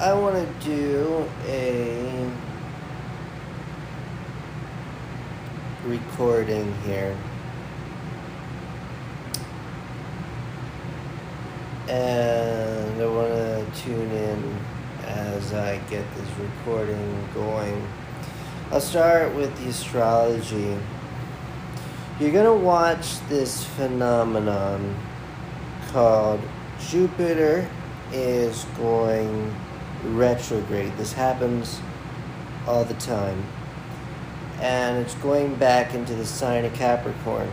I want to do a recording here. And I want to tune in as I get this recording going. I'll start with the astrology. You're going to watch this phenomenon called Jupiter is going retrograde. This happens all the time. And it's going back into the sign of Capricorn,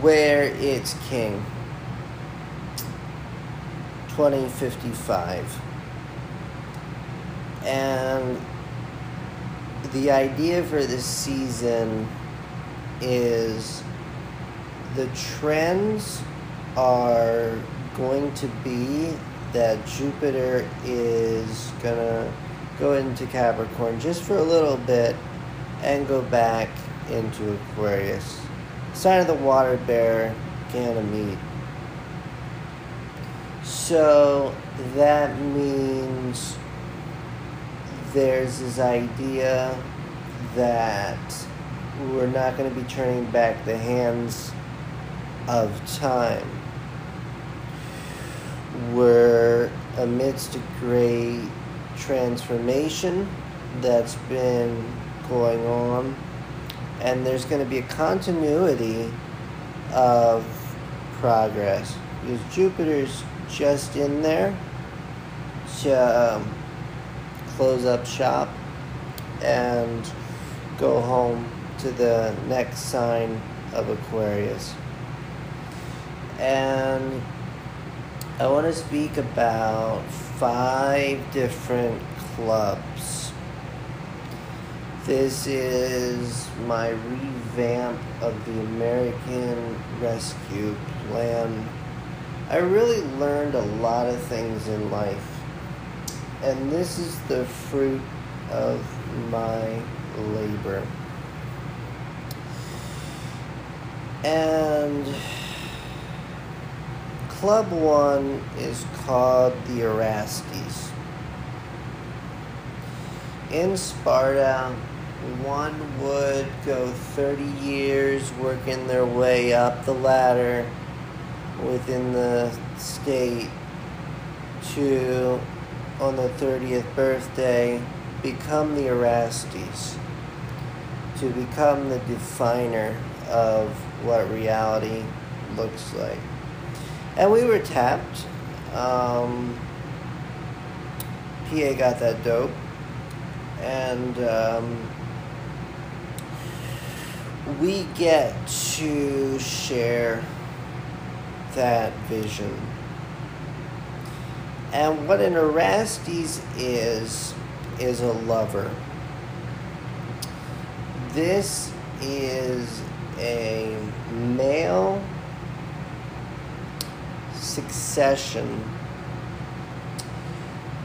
where it's king. 2055. And the idea for this season is the trends are going to be that Jupiter is gonna go into Capricorn just for a little bit and go back into Aquarius. Sign of the water bear, Ganymede. So that means there's this idea that we're not going to be turning back the hands of time. We're amidst a great transformation that's been going on, and there's going to be a continuity of progress. Because Jupiter's just in there? To um, close up shop and go home to the next sign of Aquarius. And I want to speak about five different clubs. This is my revamp of the American Rescue Plan. I really learned a lot of things in life, and this is the fruit of my labor. And Club one is called the Erastes. In Sparta, one would go 30 years working their way up the ladder within the state to, on the 30th birthday, become the Erastes, to become the definer of what reality looks like and we were tapped. Um, PA got that dope, and um, we get to share that vision. And what an Erastes is, is a lover. This is a male succession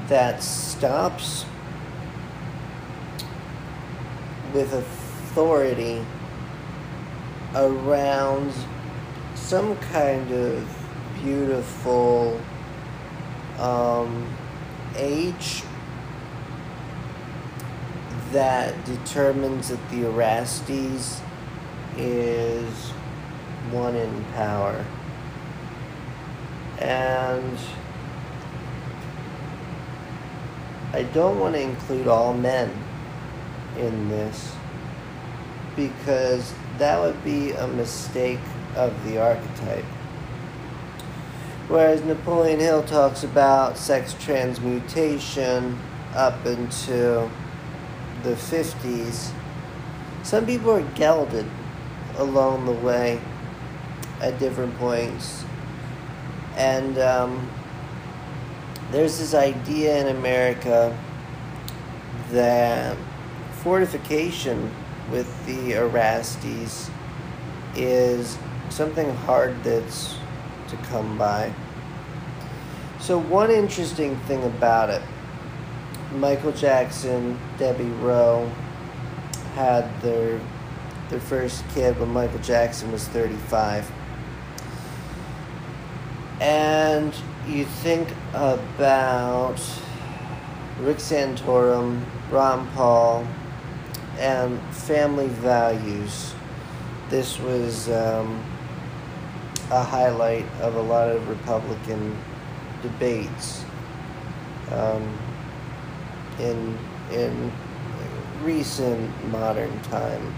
that stops with authority around some kind of beautiful um, age that determines that the Erastes is one in power. And I don't want to include all men in this because that would be a mistake of the archetype. Whereas Napoleon Hill talks about sex transmutation up into the 50s, some people are gelded along the way at different points and um, there's this idea in America that fortification with the Erastes is something hard that's to come by. So, one interesting thing about it Michael Jackson, Debbie Rowe had their, their first kid when Michael Jackson was 35 and you think about Rick Santorum, Ron Paul, and family values, this was um, a highlight of a lot of Republican debates um, in in recent modern time.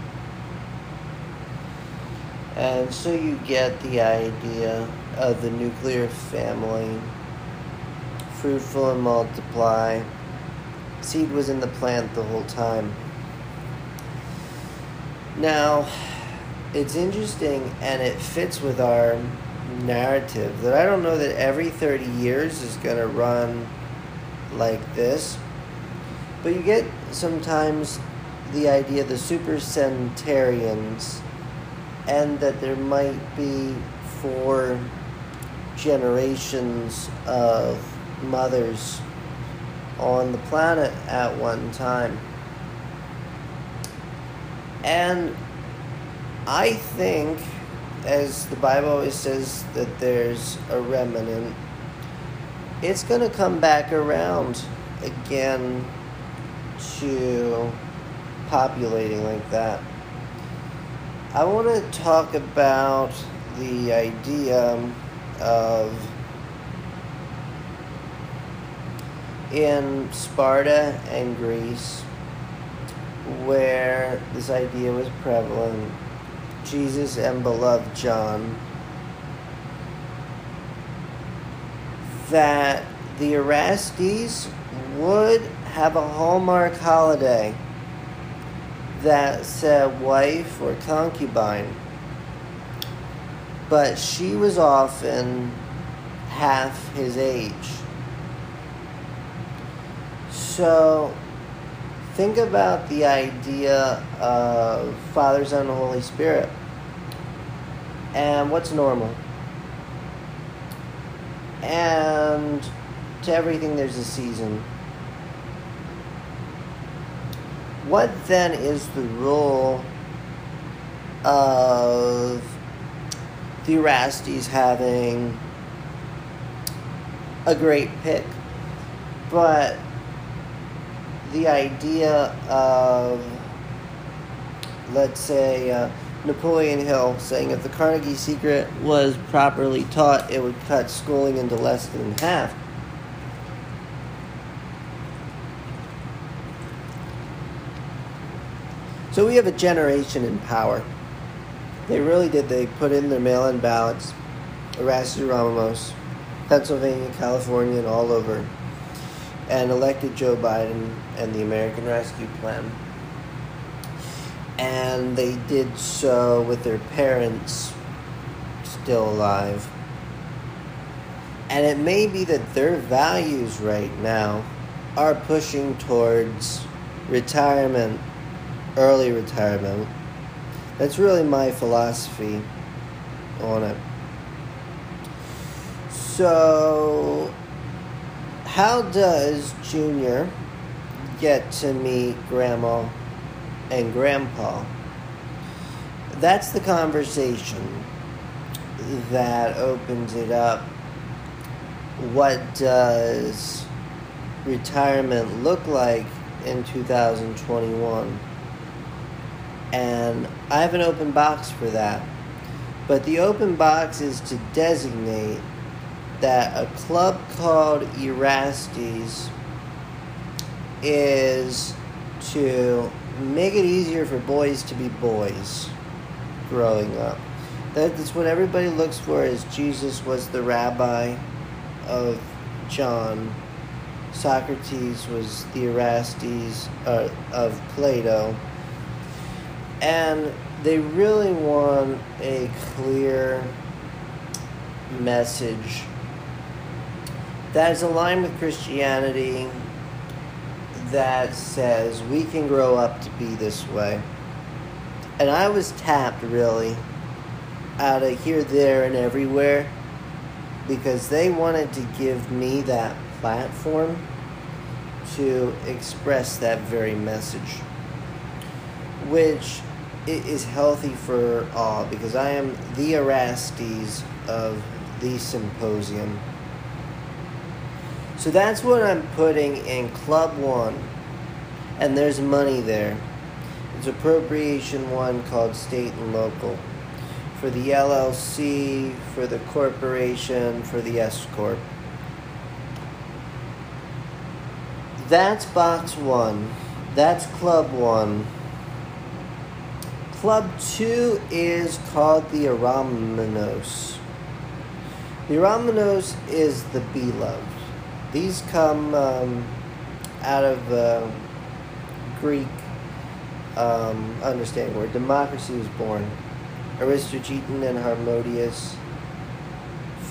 And so you get the idea of the nuclear family, fruitful and multiply. Seed was in the plant the whole time. Now, it's interesting and it fits with our narrative that I don't know that every 30 years is going to run like this. But you get sometimes the idea the super supercentenarians and that there might be four generations of mothers on the planet at one time. And I think, as the Bible always says, that there's a remnant, it's going to come back around again to populating like that. I want to talk about the idea of in Sparta and Greece where this idea was prevalent, Jesus and beloved John, that the Erastes would have a hallmark holiday that said wife or concubine, but she was often half his age. So think about the idea of Father, Son, and Holy Spirit. And what's normal? And to everything, there's a season. What then is the role of the Erastes having a great pick? But the idea of, let's say, uh, Napoleon Hill saying if the Carnegie Secret was properly taught, it would cut schooling into less than half. So we have a generation in power. They really did. They put in their mail in ballots, Erastus Ramos, Pennsylvania, California, and all over and elected Joe Biden and the American Rescue Plan. And they did so with their parents still alive. And it may be that their values right now are pushing towards retirement, early retirement. That's really my philosophy on it. So how does Junior get to meet Grandma and Grandpa? That's the conversation that opens it up. What does retirement look like in 2021? And I have an open box for that. But the open box is to designate that a club called Erastes is to make it easier for boys to be boys growing up. That's what everybody looks for is Jesus was the rabbi of John. Socrates was the Erastes uh, of Plato. And they really want a clear message that is aligned with Christianity that says we can grow up to be this way. And I was tapped really out of here, there, and everywhere because they wanted to give me that platform to express that very message, which is healthy for all because I am the Erastes of the symposium So that's what I'm putting in Club One. And there's money there. It's appropriation one called state and local. For the LLC, for the corporation, for the S Corp. That's box one. That's club one. Club two is called the Eromenos. The Eromenos is the beloved. These come um, out of uh, Greek um, understanding where democracy was born. Aristogiton and Harmodius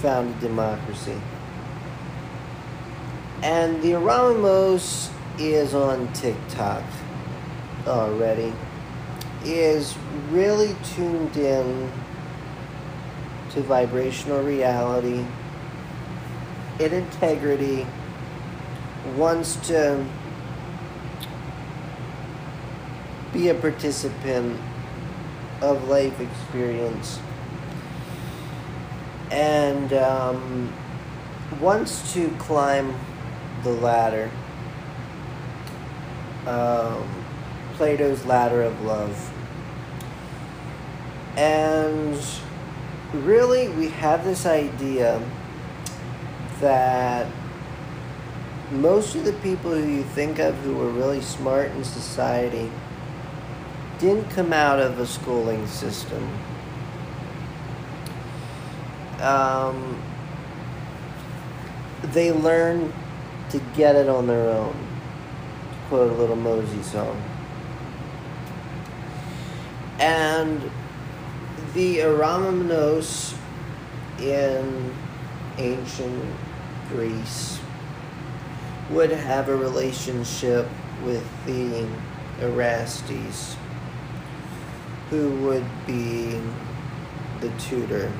founded democracy. And the Aramos is on TikTok already. Is really tuned in to vibrational reality, in integrity, wants to be a participant of life experience and um, wants to climb the ladder, um, Plato's ladder of love. And really, we have this idea that most of the people who you think of who were really smart in society didn't come out of a schooling system. Um, they learned to get it on their own. Quote a little Mosey song. And the Eromenos in ancient Greece would have a relationship with the Erastes, who would be the tutor.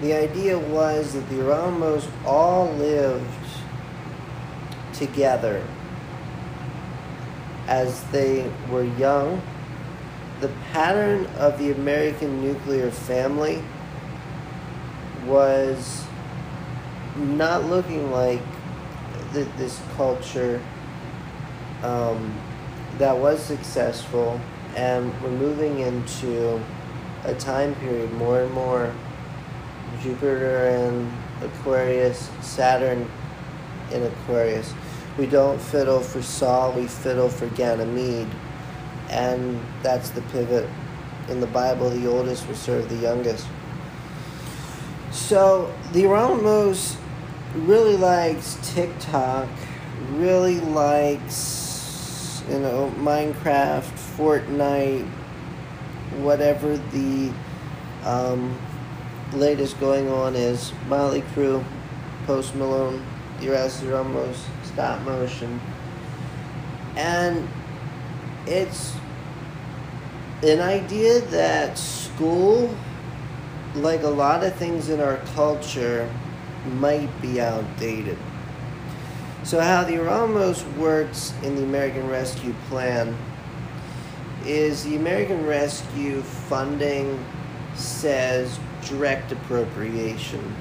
The idea was that the Aramos all lived together as they were young. The pattern of the American nuclear family was not looking like th- this culture um, that was successful, and we're moving into a time period more and more Jupiter and Aquarius, Saturn in Aquarius. We don't fiddle for Saul, we fiddle for Ganymede. And that's the pivot. In the Bible, the oldest will serve the youngest. So the Aramos really likes TikTok, really likes you know Minecraft, Fortnite, whatever the um, latest going on is. Motley Crue, Post Malone, Erasmus Ramos, stop motion, and it's an idea that school like a lot of things in our culture, might be outdated. So, how the Ramos works in the American Rescue Plan is the American Rescue funding says direct appropriation.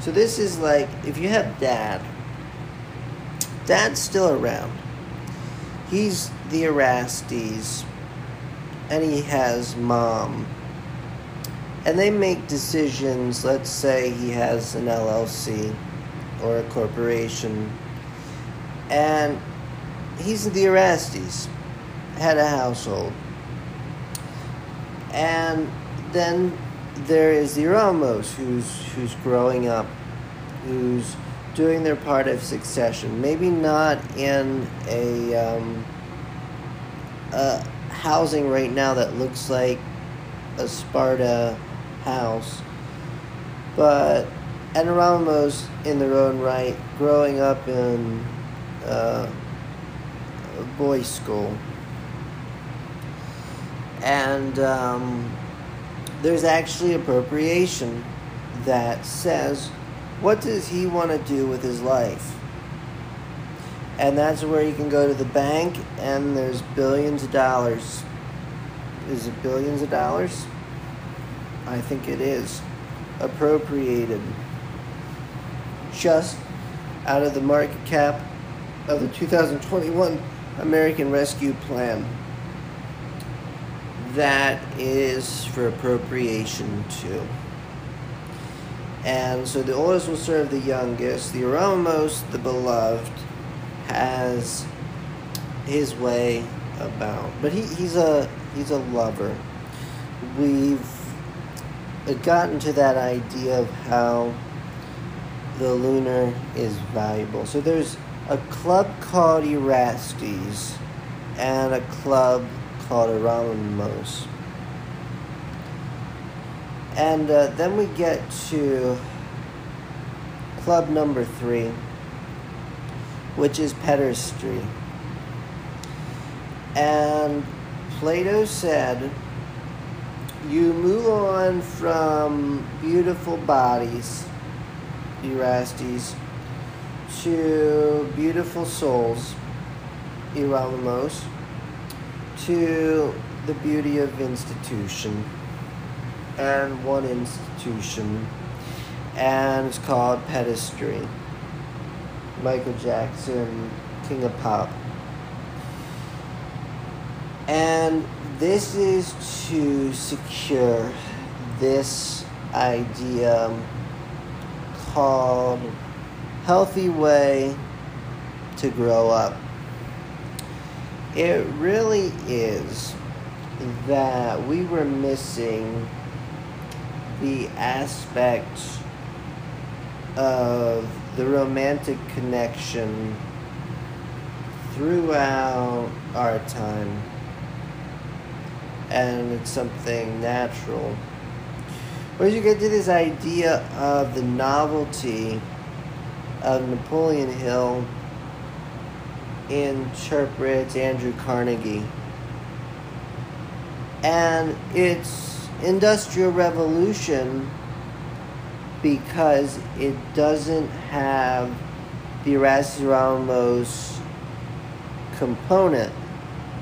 So, this is like if you have dad, dad's still around. He's the Erastes, and he has mom and they make decisions. Let's say he has an LLC or a corporation, and he's the Erastes, had a household, and then there is the Ramos who's who's growing up, who's doing their part of succession. Maybe not in a, um, a housing right now that looks like a Sparta house. But Ramos, in their own right, growing up in uh, a boys' school. And um, there's actually appropriation that says, what does he want to do with his life? And that's where you can go to the bank, and there's billions of dollars. Is it billions of dollars? I think it is appropriated just out of the market cap of the 2021 American Rescue Plan. That is for appropriation too. And so the oldest will serve the youngest. The Erasmus, the beloved, has his way about. But he, he's a he's a lover. We've gotten to that idea of how the lunar is valuable. So there's a club called Erastes and a club called Erasmus. And uh, then we get to club number three, which is pedestry. And Plato said, you move on from beautiful bodies, Erastes, to beautiful souls, Erasmus, to the beauty of institution and one institution, and it's called Pedestry. Michael Jackson, King of Pop. And this is to secure this idea called healthy way to grow up. It really is that we were missing the aspect of the romantic connection throughout our time. And it's something natural. Whereas you get to this idea of the novelty of Napoleon Hill interprets Andrew Carnegie. And it's Industrial Revolution because it doesn't have the Erasmus Ramos component.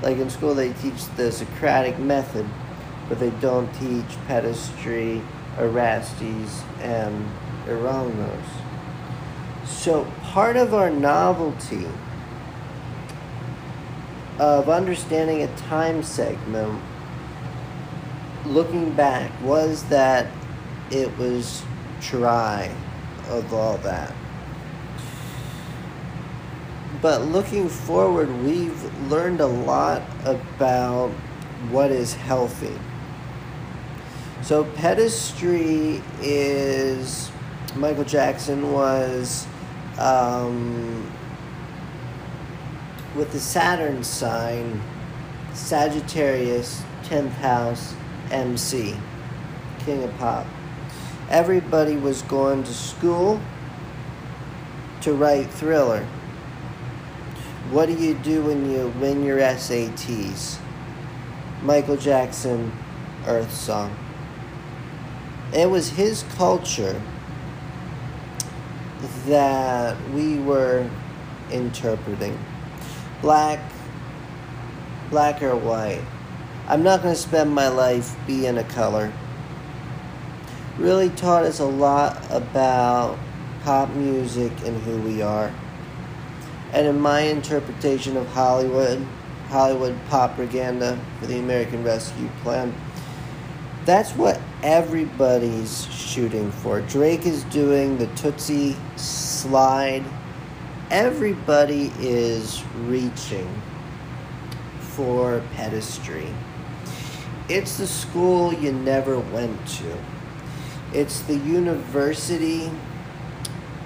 Like in school, they teach the Socratic method, but they don't teach pedestry, Erastes, and Erasmus. So, part of our novelty of understanding a time segment looking back, was that it was dry of all that. But looking forward, we've learned a lot about what is healthy. So, pedestry is Michael Jackson was um, with the Saturn sign, Sagittarius, 10th house, MC, King of Pop. Everybody was going to school to write Thriller. What do you do when you win your SATs? Michael Jackson, Earth Song. It was his culture that we were interpreting. Black, black or white I'm not going to spend my life being a color. Really taught us a lot about pop music and who we are. And in my interpretation of Hollywood, Hollywood propaganda for the American Rescue Plan, that's what everybody's shooting for. Drake is doing the Toosie slide. Everybody is reaching for pedestry. It's the school you never went to. It's the university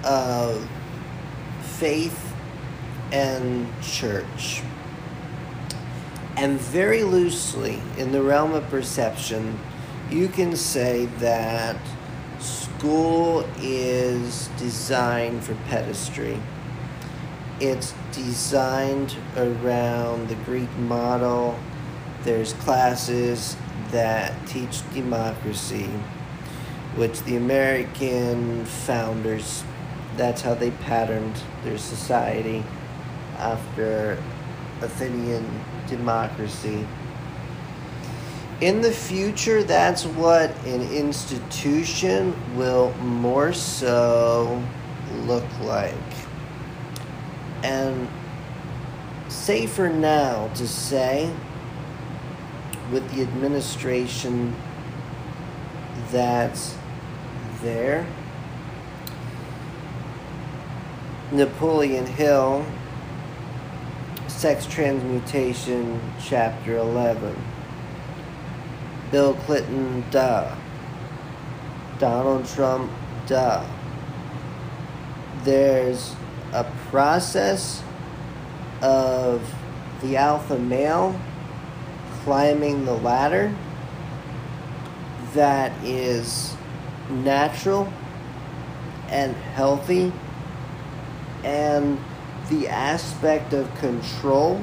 of faith and church. And very loosely, in the realm of perception, you can say that school is designed for pedestry. It's designed around the Greek model there's classes that teach democracy, which the American founders, that's how they patterned their society after Athenian democracy. In the future, that's what an institution will more so look like. And safer now to say, with the administration that's there, Napoleon Hill, Sex Transmutation, Chapter 11. Bill Clinton, duh. Donald Trump, duh. There's a process of the alpha male climbing the ladder that is natural and healthy and the aspect of control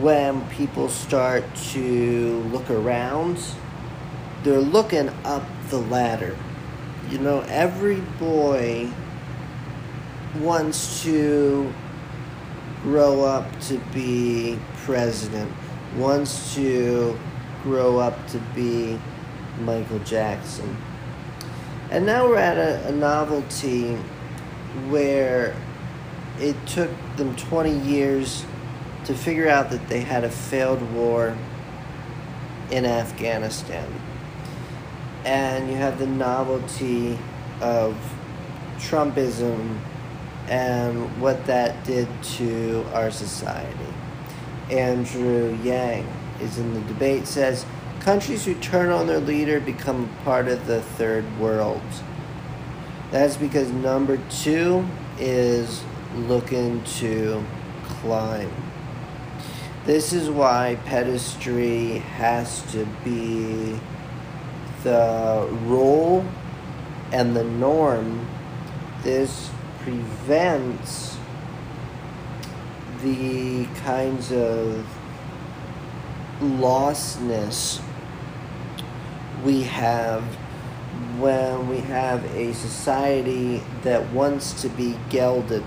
when people start to look around they're looking up the ladder. You know every boy wants to grow up to be president wants to grow up to be michael jackson and now we're at a, a novelty where it took them 20 years to figure out that they had a failed war in Afghanistan. And you have the novelty of Trumpism and what that did to our society. Andrew Yang is in the debate says countries who turn on their leader become part of the third world. That's because number two is looking to climb. This is why pedestry has to be the rule and the norm. This prevents the kinds of lostness we have when we have a society that wants to be gelded.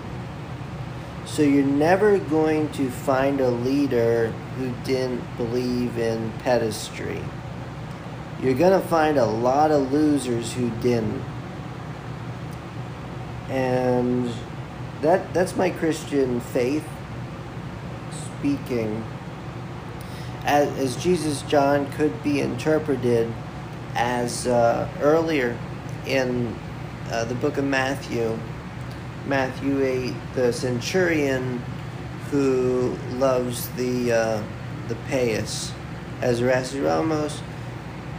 So you're never going to find a leader who didn't believe in pedestry. You're going to find a lot of losers who didn't. And that that's my Christian faith speaking as, as Jesus John could be interpreted as uh, earlier in uh, the book of Matthew, Matthew 8, the centurion who loves the, uh, the payas, as Erastus Ramos,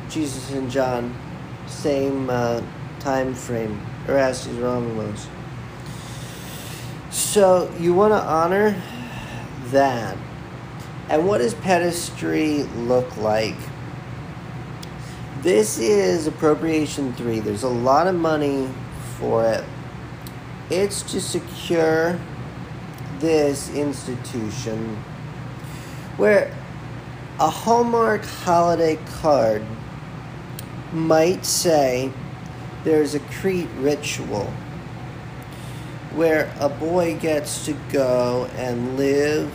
Jesus and John, same uh, time frame, Erastus Ramos. So you want to honor that. And what does pedestry look like? This is appropriation 3. There's a lot of money for it. It's to secure this institution where a Hallmark holiday card might say there's a Crete ritual where a boy gets to go and live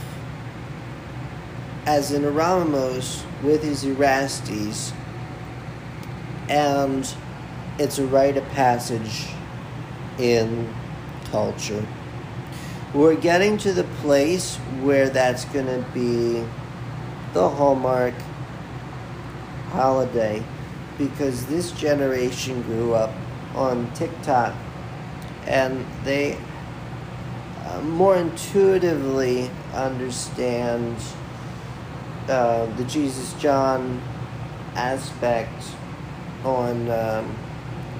as an Erasmus with his Erastes and it's a rite of passage in culture. We're getting to the place where that's going to be the hallmark holiday because this generation grew up on TikTok and they uh, more intuitively understand uh, the Jesus John aspect on um,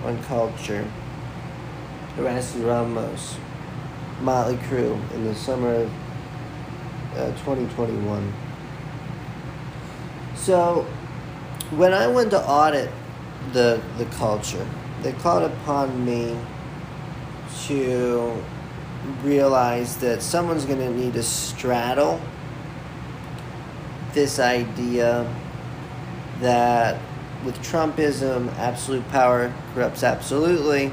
on culture. Erastus Ramos, Motley Crue in the summer of uh, 2021. So, when I went to audit the the culture, they called upon me to realize that someone's going to need to straddle this idea that with Trumpism, absolute power corrupts absolutely,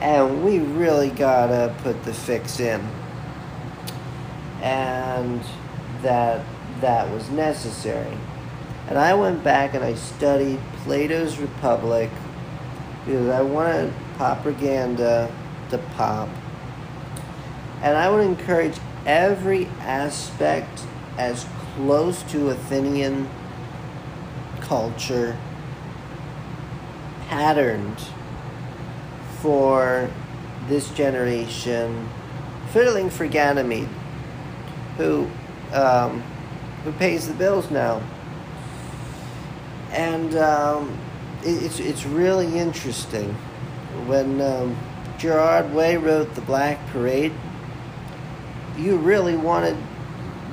and we really gotta put the fix in. And that that was necessary. And I went back and I studied Plato's Republic because I wanted propaganda to pop. And I would encourage every aspect as close to Athenian culture patterned for this generation, fiddling for Ganymede, who um, who pays the bills now. And um, it, it's it's really interesting when um, Gerard Way wrote the Black Parade. You really wanted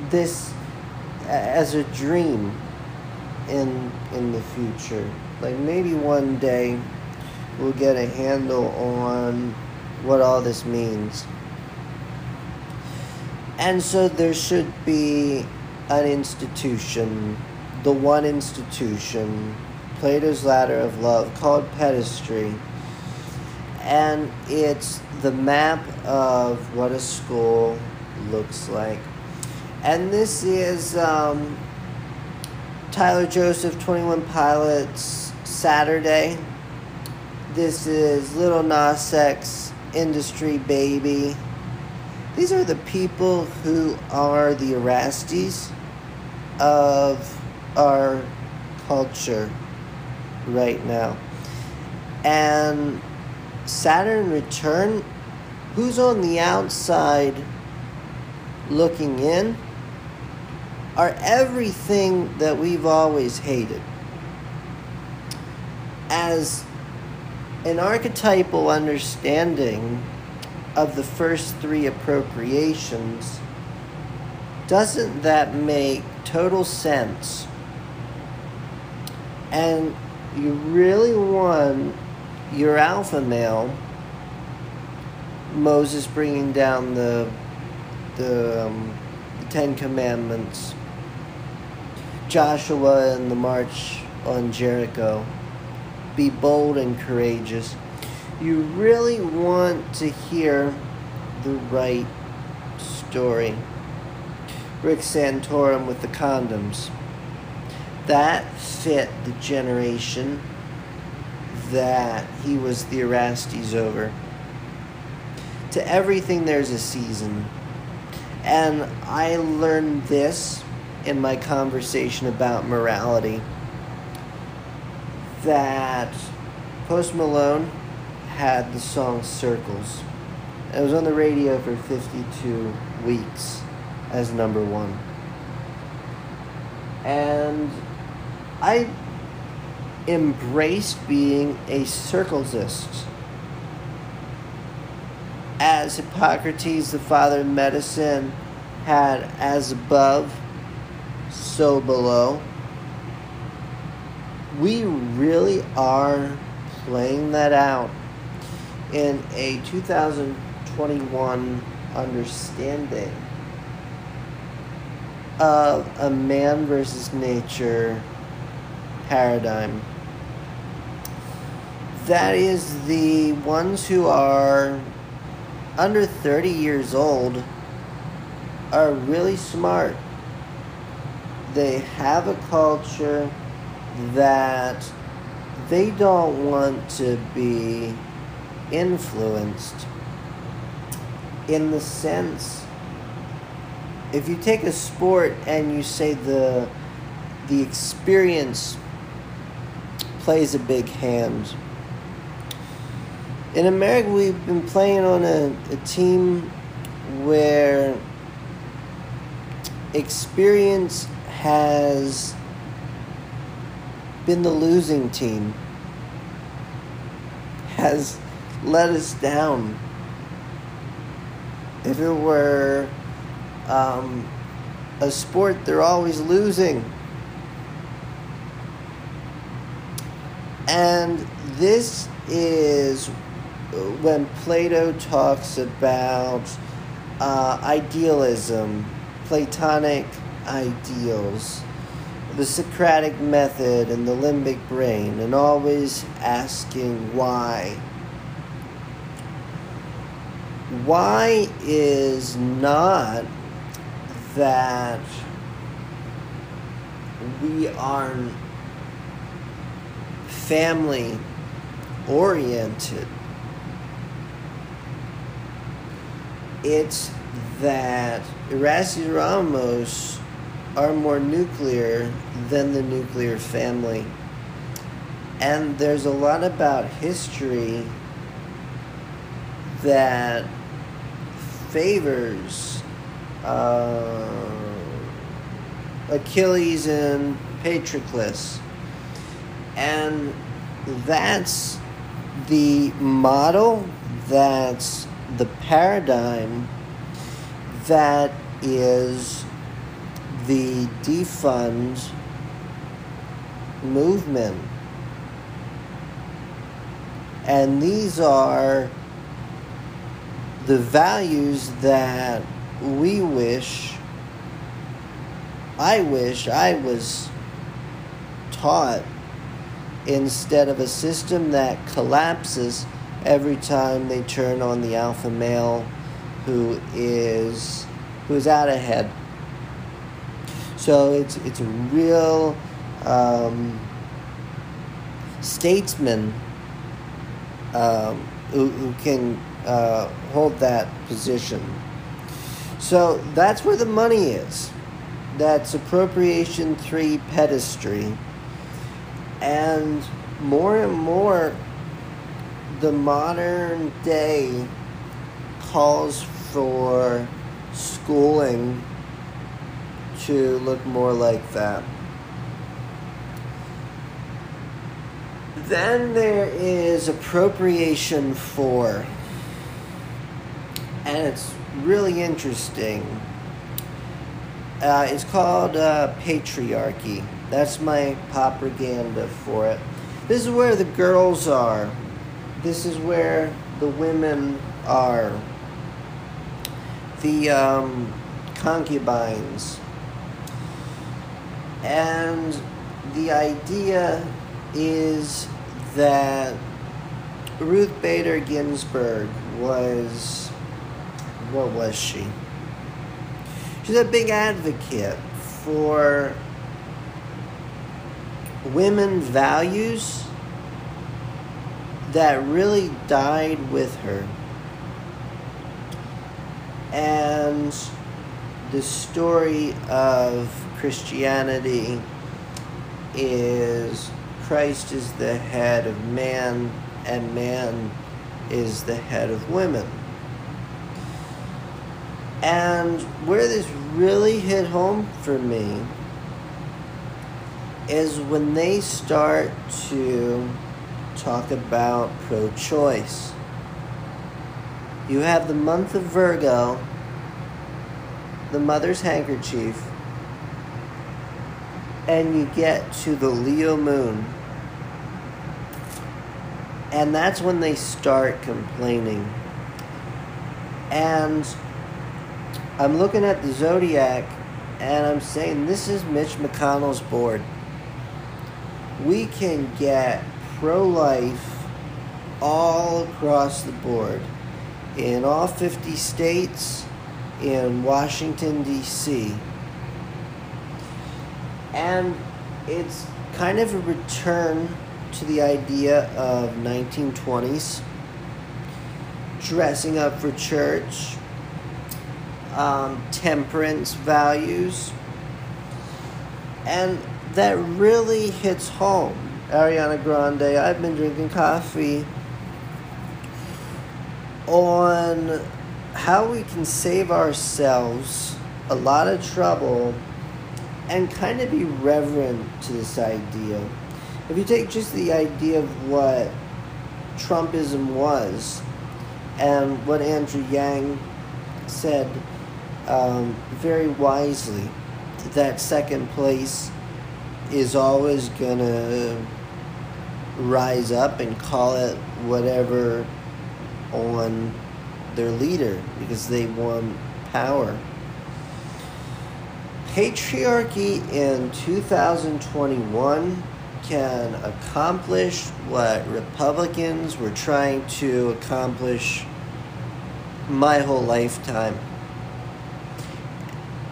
this as a dream in in the future. Like maybe one day we'll get a handle on what all this means. And so there should be an institution, the one institution, Plato's Ladder of Love, called Pedestry. And it's the map of what a school looks like. And this is um, Tyler Joseph, 21 Pilots, Saturday. This is Lil Nas X, Industry Baby. These are the people who are the Erastes of our culture right now. And Saturn return, who's on the outside looking in, are everything that we've always hated. As an archetypal understanding of the first three appropriations, doesn't that make total sense? And you really want your alpha male, Moses bringing down the the, um, the Ten Commandments, Joshua and the march on Jericho. Be bold and courageous. You really want to hear the right story. Rick Santorum with the condoms. That fit the generation that he was the Erastes over. To everything, there's a season. And I learned this in my conversation about morality that Post Malone had the song Circles. It was on the radio for 52 weeks as number one. And I embraced being a circlesist. As Hippocrates, the father of medicine, had as above, so below. We really are playing that out in a 2021 understanding of a man versus nature paradigm. That is the ones who are under 30 years old are really smart. They have a culture that they don't want to be influenced in the sense if you take a sport and you say the the experience plays a big hand. In America we've been playing on a, a team where experience has been the losing team has let us down. If it were um, a sport, they're always losing. And this is when Plato talks about uh, idealism, Platonic ideals, the Socratic method, and the limbic brain, and always asking why. Why is not that we are family oriented it's that Erasmus Ramos are more nuclear than the nuclear family. And there's a lot about history that favors uh, Achilles and Patroclus. And that's the model, that's the paradigm that is the defund movement. And these are the values that we wish, I wish I was taught instead of a system that collapses every time they turn on the alpha male who is who is out ahead. So it's it's a real um, statesman um, who, who can uh, hold that position. So that's where the money is. That's appropriation three pederasty. And more and more, the modern day calls for schooling to look more like that. Then there is appropriation four, and it's really interesting. Uh, it's called uh, patriarchy. That's my propaganda for it. This is where the girls are. This is where the women are. The um, concubines. And the idea is that Ruth Bader Ginsburg was. What was she? She's a big advocate for women values that really died with her. And the story of Christianity is Christ is the head of man, and man is the head of women. And where this really hit home for me is when they start to talk about pro choice. You have the month of Virgo, the mother's handkerchief, and you get to the Leo moon. And that's when they start complaining. And I'm looking at the zodiac and I'm saying this is Mitch McConnell's board we can get pro life all across the board in all 50 states, in Washington, D.C. And it's kind of a return to the idea of 1920s dressing up for church, um, temperance values, and that really hits home. Ariana Grande, I've been drinking coffee on how we can save ourselves a lot of trouble and kind of be reverent to this idea. If you take just the idea of what Trumpism was and what Andrew Yang said um, very wisely, that second place is always going to rise up and call it whatever on their leader because they want power. Patriarchy in 2021 can accomplish what Republicans were trying to accomplish my whole lifetime.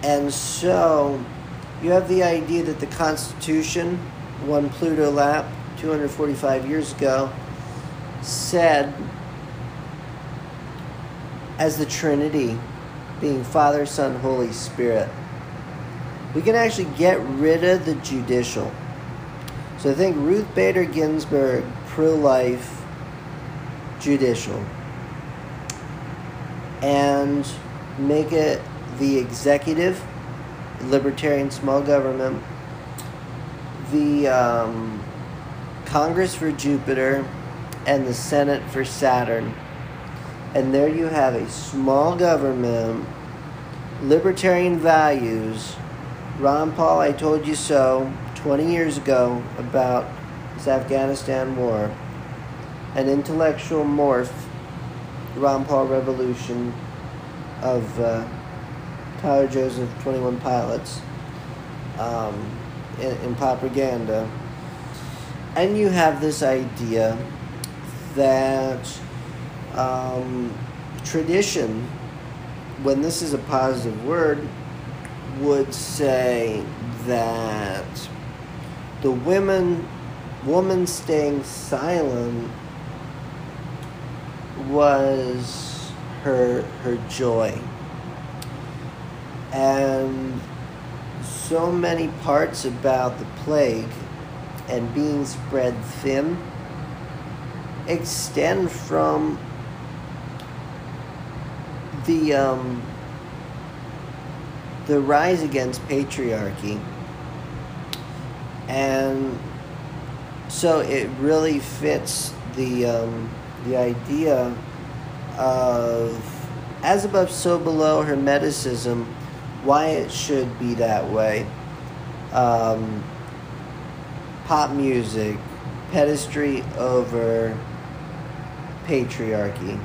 And so you have the idea that the Constitution, one Pluto lap 245 years ago, said as the Trinity, being Father, Son, Holy Spirit, we can actually get rid of the judicial. So I think Ruth Bader Ginsburg, pro life, judicial, and make it the executive, libertarian small government, the um, Congress for Jupiter, and the Senate for Saturn. And there you have a small government, libertarian values. Ron Paul, I told you so 20 years ago about this Afghanistan war. An intellectual morph, Ron Paul revolution of uh, Tyler Joseph, 21 Pilots, um, in, in propaganda. And you have this idea that um, tradition, when this is a positive word, would say that the women woman staying silent was her her joy. And so many parts about the plague and being spread thin extend from the um, the rise against patriarchy, and so it really fits the um, the idea of as above, so below Hermeticism. Why it should be that way. Um, pop music, pederasty over patriarchy.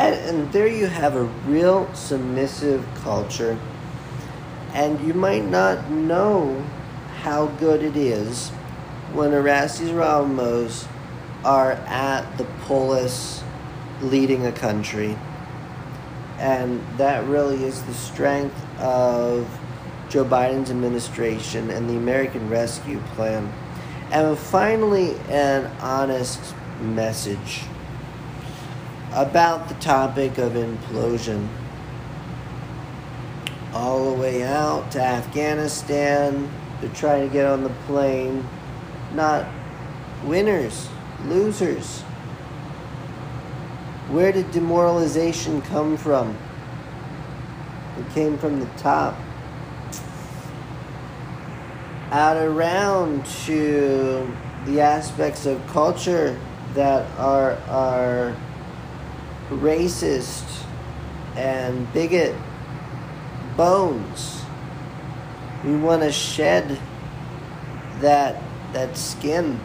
And, and there you have a real submissive culture, and you might not know how good it is when Erastes Ramos are at the polis leading a country. And that really is the strength of Joe Biden's administration and the American Rescue Plan. And finally, an honest message about the topic of implosion. All the way out to Afghanistan, they're trying to get on the plane. Not winners, losers. Where did demoralization come from? It came from the top out around to the aspects of culture that are are racist and bigot bones. We want to shed that that skin.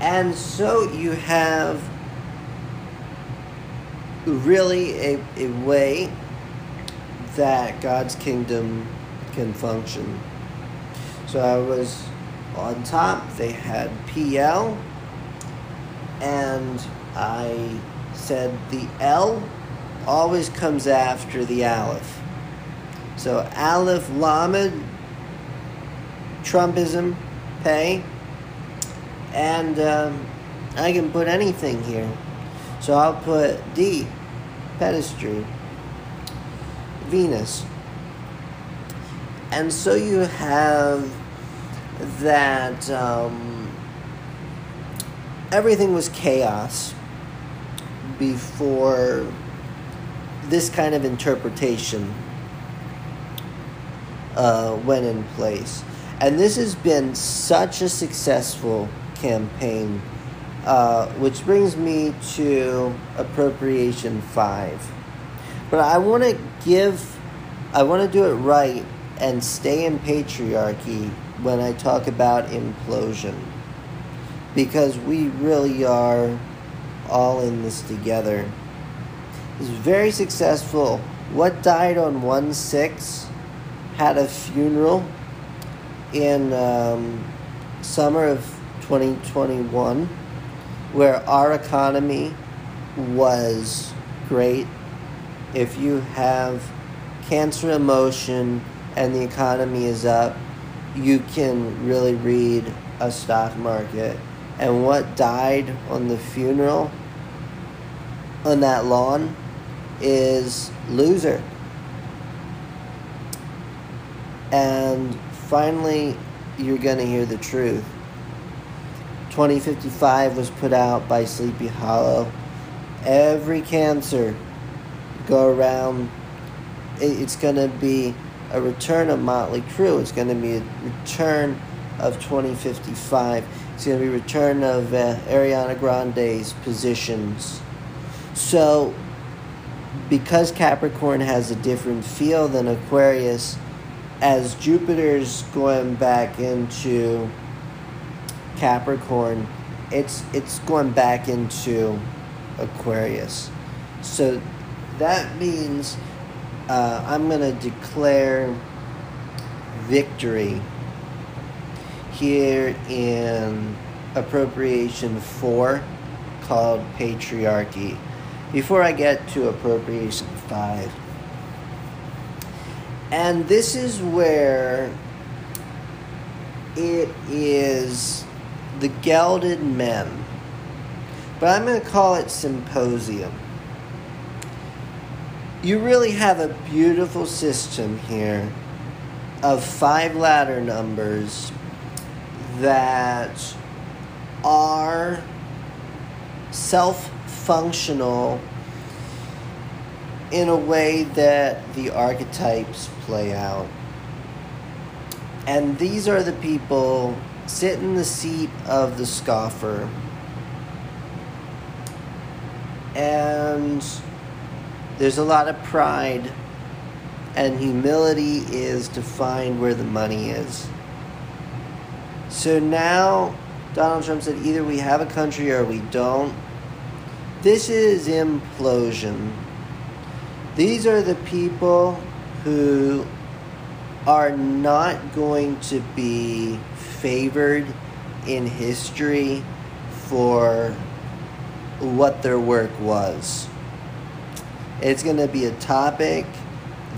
And so you have really a, a way that God's kingdom can function. So I was on top, they had PL, and I said the L always comes after the Aleph. So Aleph Lamed, Trumpism, pay, and um, I can put anything here. So I'll put D, pederasty, Venus. And so you have that um, everything was chaos before this kind of interpretation uh, went in place. And this has been such a successful campaign, uh, which brings me to Appropriation 5. But I want to give, I want to do it right and stay in patriarchy when I talk about implosion. Because we really are all in this together. It's very successful. What died on 1 6 had a funeral in um, summer of 2021 where our economy was great. If you have cancer emotion, and the economy is up, you can really read a stock market And what died on the funeral on that lawn is loser. And finally, you're going to hear the truth. 2055 was put out by Sleepy Hallow. Every cancer go around, it's going to be a return of Motley Crue. It's going to be a return of 2055. It's going to be return of uh, Ariana Grande's positions. So, because Capricorn has a different feel than Aquarius, as Jupiter's going back into Capricorn, it's it's going back into Aquarius. So that means uh, I'm going to declare victory here in appropriation 4 called patriarchy. Before I get to appropriation 5, and this is where it is the gelded men, but I'm going to call it symposium. You really have a beautiful system here of five ladder numbers that are self functional in a way that the archetypes play out. And these are the people sit in the seat of the scoffer. And there's a lot of pride, and humility is to find where the money is. So now Donald Trump said either we have a country or we don't. This is implosion. These are the people who are not going to be favored in history for what their work was. It's going to be a topic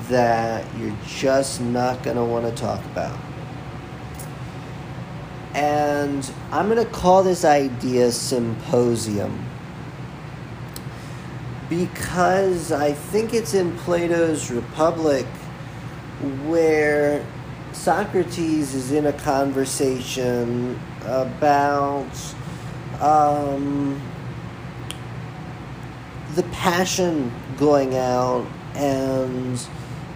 that you're just not going to want to talk about. And I'm going to call this idea symposium. Because I think it's in Plato's Republic where Socrates is in a conversation about um, the passion going out and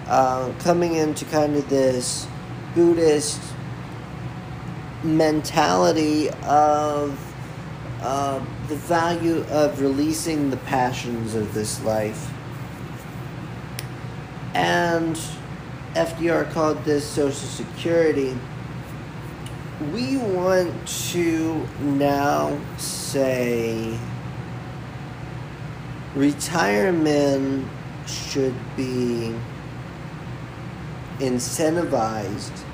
uh, coming into kind of this Buddhist mentality of uh, the value of releasing the passions of this life. And FDR called this Social Security. We want to now say retirement should be incentivized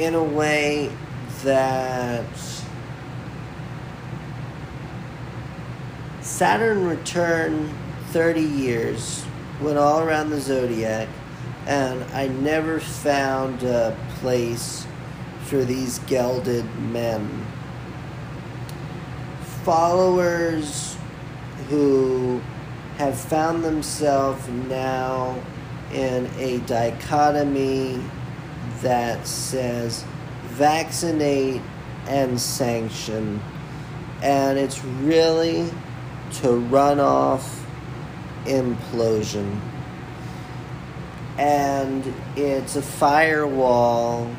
in a way that Saturn returned 30 years, went all around the zodiac, and I never found a place for these gelded men. Followers who have found themselves now in a dichotomy that says vaccinate and sanction. And it's really to run off implosion. And it's a firewall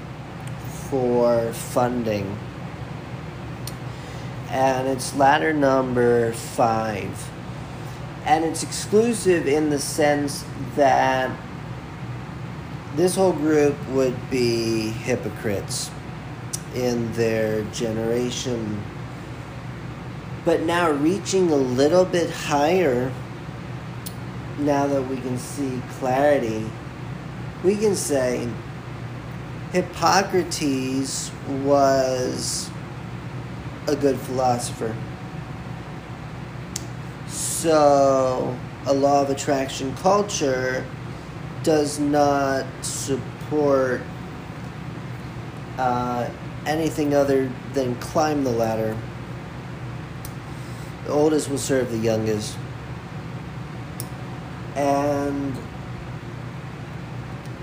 for funding. And it's ladder number five. And it's exclusive in the sense that this whole group would be hypocrites in their generation but now reaching a little bit higher, now that we can see clarity, we can say Hippocrates was a good philosopher. So, a law of attraction culture does not support uh, anything other than climb the ladder. The oldest will serve the youngest. And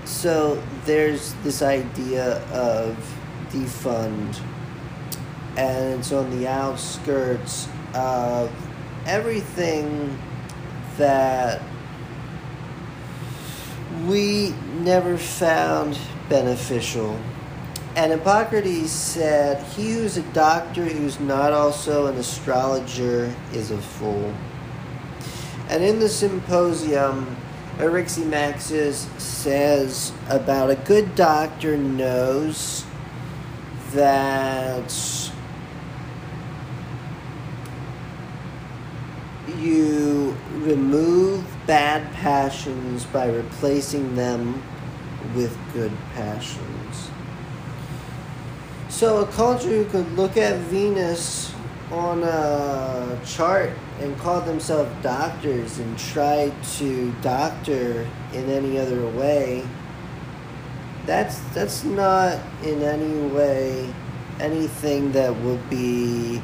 so there's this idea of defund, and it's on the outskirts of everything that we never found beneficial. And Hippocrates said, He who's a doctor who's not also an astrologer is a fool. And in the symposium, Eryximachus says about a good doctor knows that you remove bad passions by replacing them with good passions. So, a culture who could look at Venus on a chart and call themselves doctors and try to doctor in any other way, that's that's not in any way anything that would be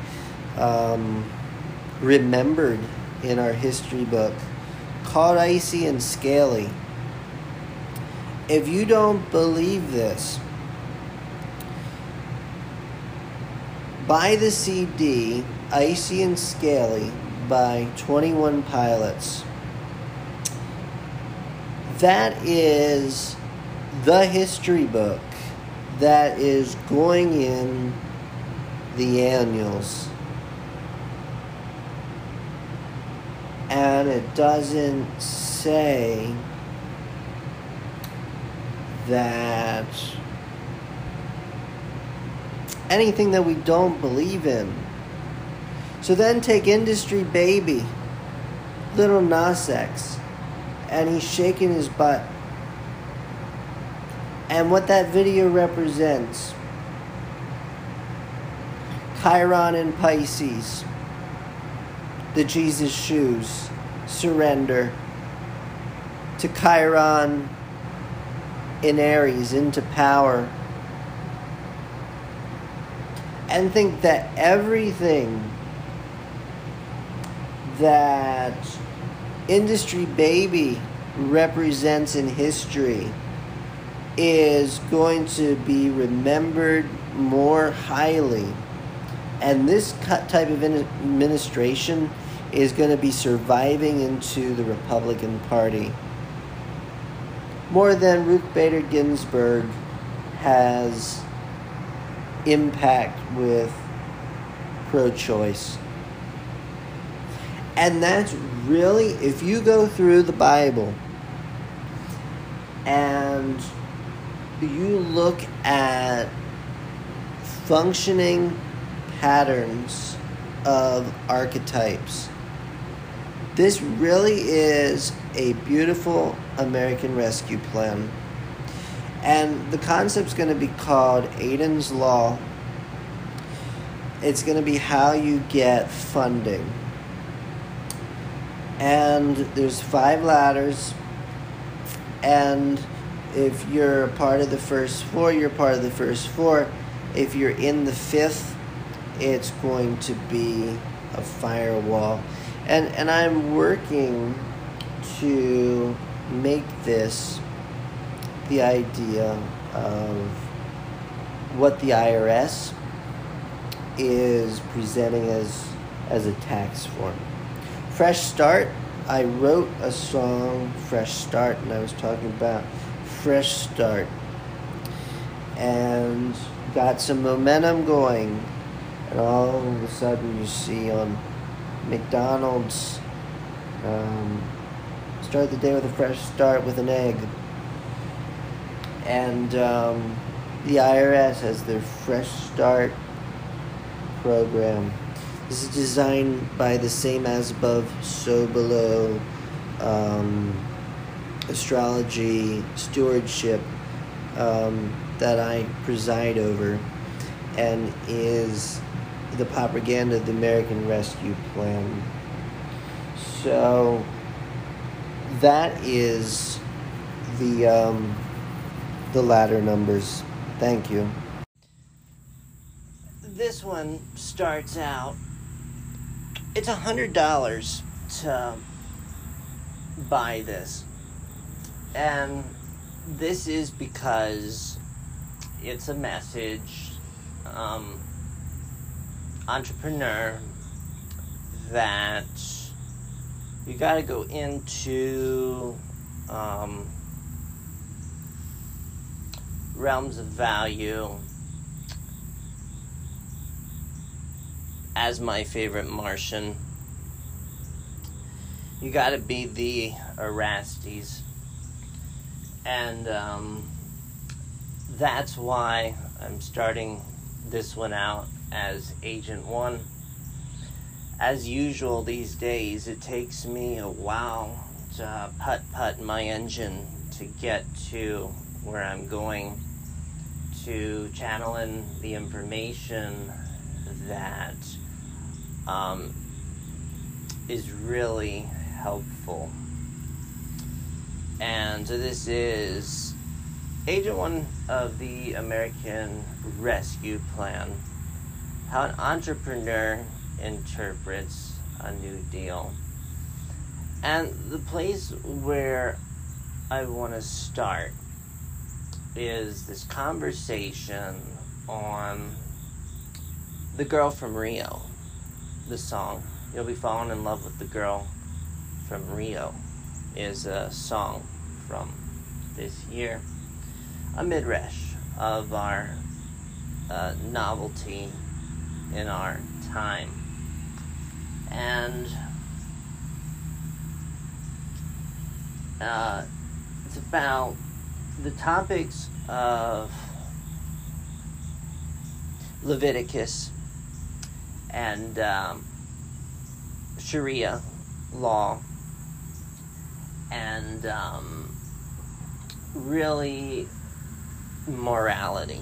um, remembered in our history book called icy and scaly. If you don't believe this, buy the CD Icy and Scaly by 21 Pilots. That is the history book that is going in the annuals. And it doesn't say that anything that we don't believe in. So then take Industry Baby, Lil Nas X, and he's shaking his butt. And what that video represents Chiron and Pisces, the Jesus shoes, surrender to Chiron in Aries, into power. And think that everything that Industry Baby represents in history is going to be remembered more highly. And this type of administration is going to be surviving into the Republican Party. More than Ruth Bader Ginsburg has impact with pro choice. And that's really, if you go through the Bible and you look at functioning patterns of archetypes, this really is a beautiful American rescue plan. And the concept's going to be called Aiden's Law. It's going to be how you get funding and there's five ladders and if you're a part of the first four you're part of the first four if you're in the fifth it's going to be a firewall and and i'm working to make this the idea of what the irs is presenting as as a tax form Fresh Start, I wrote a song, Fresh Start, and I was talking about Fresh Start. And got some momentum going. And all of a sudden, you see on McDonald's, um, start the day with a fresh start with an egg. And um, the IRS has their Fresh Start program. This is designed by the same as above, so below um, astrology stewardship um, that I preside over, and is the propaganda of the American Rescue Plan. So that is the um, the ladder numbers. Thank you. this one starts out. It's a hundred dollars to buy this, and this is because it's a message, um, entrepreneur, that you got to go into um, realms of value as my favorite Martian. You got to be the Erastes. And um, that's why I'm starting this one out as Agent One. As usual these days, it takes me a while to putt putt my engine to get to where I'm going to channel in the information that um, is really helpful. And so this is Agent One of the American Rescue Plan. How an entrepreneur interprets a new deal. And the place where I want to start is this conversation on The Girl from Rio, the song. You'll be falling in love with the girl from Rio is a song from this year, a midrash of our uh, novelty in our time. And uh, it's about the topics of Leviticus and um, Sharia law and um, really morality.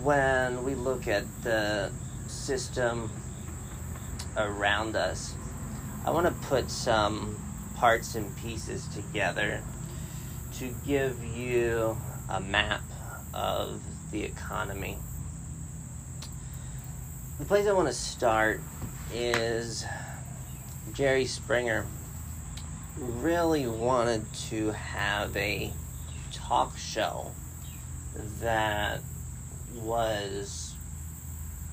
When we look at the system around us, I want to put some parts and pieces together to give you a map of the economy. The place I want to start is Jerry Springer really wanted to have a talk show that was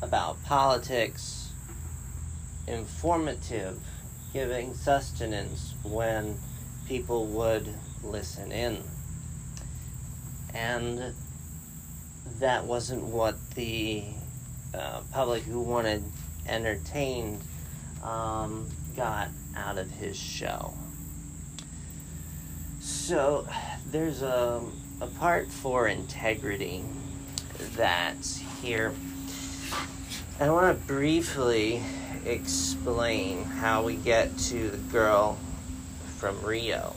about politics, informative, giving sustenance when people would listen in. And that wasn't what the uh, public who wanted entertained um, got out of his show. So there's a, a part for integrity that's here. I want to briefly explain how we get to the girl from Rio.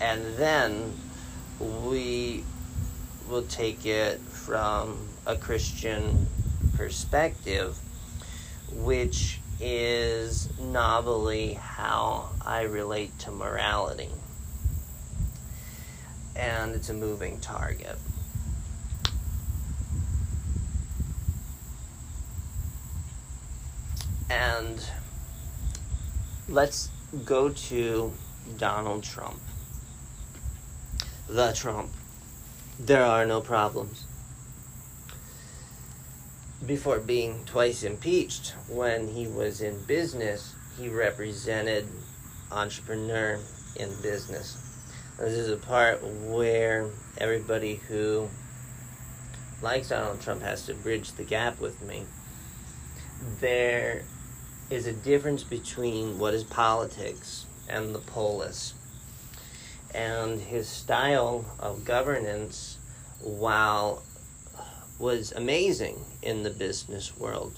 And then we will take it from a Christian perspective, which is novelly how I relate to morality. And it's a moving target. And let's go to Donald Trump. The Trump. There are no problems. Before being twice impeached, when he was in business, he represented entrepreneur in business. This is a part where everybody who likes Donald Trump has to bridge the gap with me. There is a difference between what is politics and the polis. And his style of governance, while was amazing in the business world,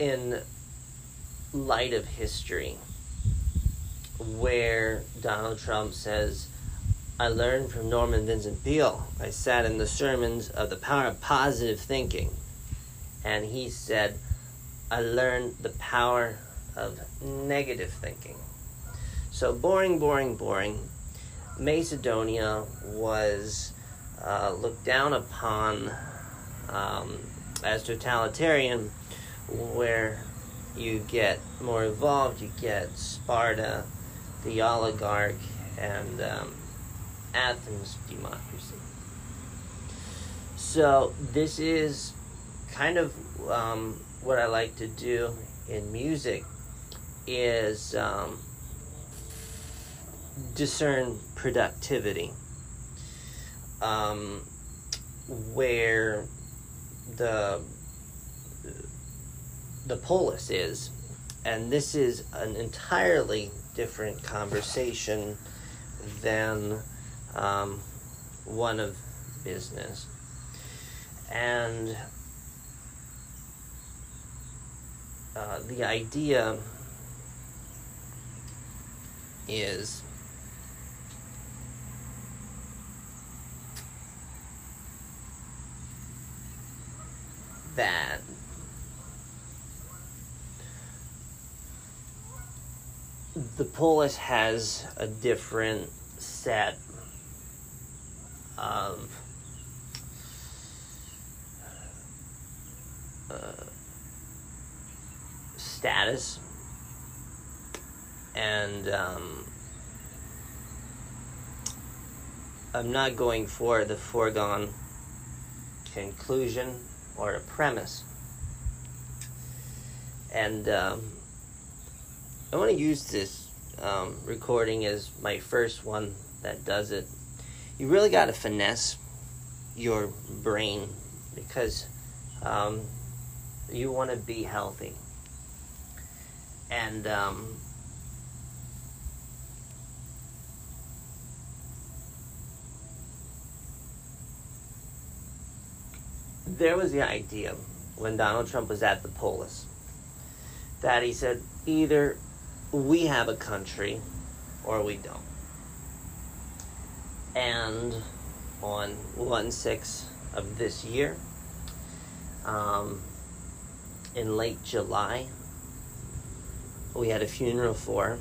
in light of history, where Donald Trump says, I learned from Norman Vincent Peale. I sat in the sermons of the power of positive thinking. And he said, I learned the power of negative thinking. So, boring, boring, boring. Macedonia was uh, looked down upon um, as totalitarian, where you get more involved, you get Sparta, the oligarch, and um, Athens democracy. So this is kind of um, what I like to do in music is um, discern productivity. Um, where the the polis is, and this is an entirely different conversation than um, one of business, and uh, the idea is that the polis has a different set of uh, status and um, I'm not going for the foregone conclusion or a premise. And um, I want to use this um, recording as my first one that does it. You really got to finesse your brain because um, you want to be healthy. And um, there was the idea when Donald Trump was at the polis that he said either we have a country or we don't. And on 1 6 of this year, um, in late July, we had a funeral for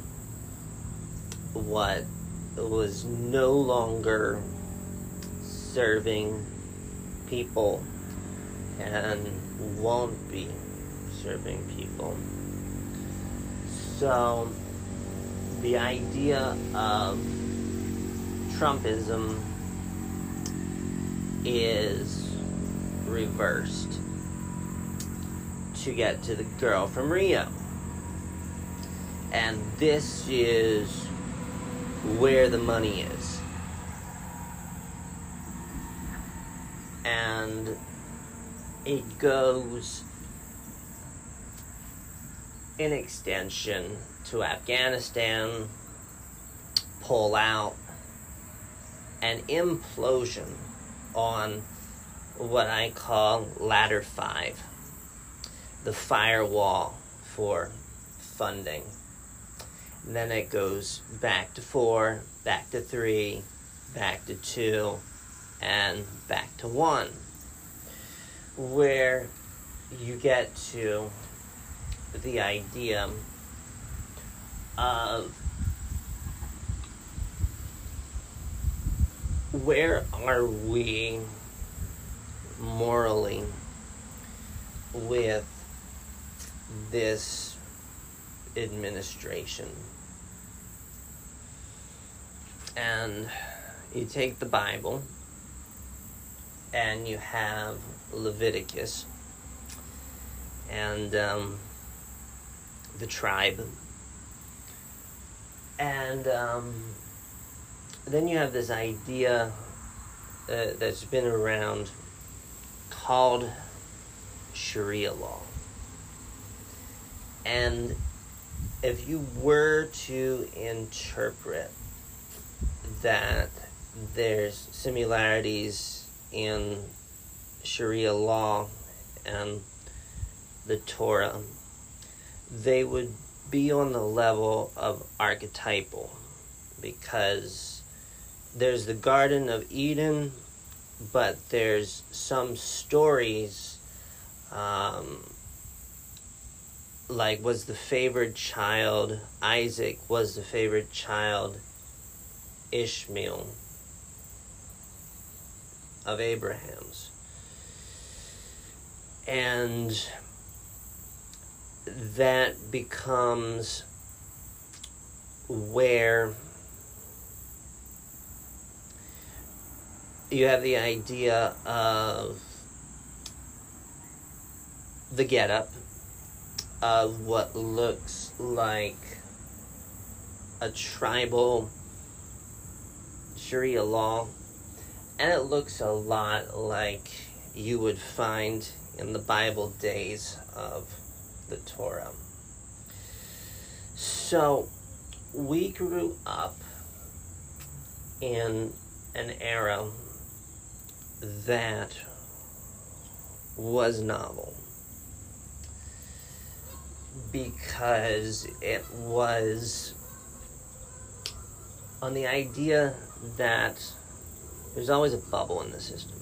what was no longer serving people and won't be serving people. So, the idea of Trumpism is reversed to get to the girl from Rio. And this is where the money is. And it goes in extension to Afghanistan, pull out, an implosion on what I call ladder five, the firewall for funding. And then it goes back to four, back to three, back to two, and back to one where you get to the idea of where are we morally with this administration? And you take the Bible and you have Leviticus and um, the tribe. And um, then you have this idea uh, that's been around called Sharia law. And if you were to interpret that there's similarities in Sharia law and the Torah, they would be on the level of archetypal because there's the Garden of Eden, but there's some stories um, like was the favored child Isaac was the favored child Ishmael of Abraham's. And that becomes where you have the idea of the getup of what looks like a tribal Sharia law, and it looks a lot like you would find in the Bible days of the Torah. So, we grew up in an era that was novel because it was on the idea that there's always a bubble in the system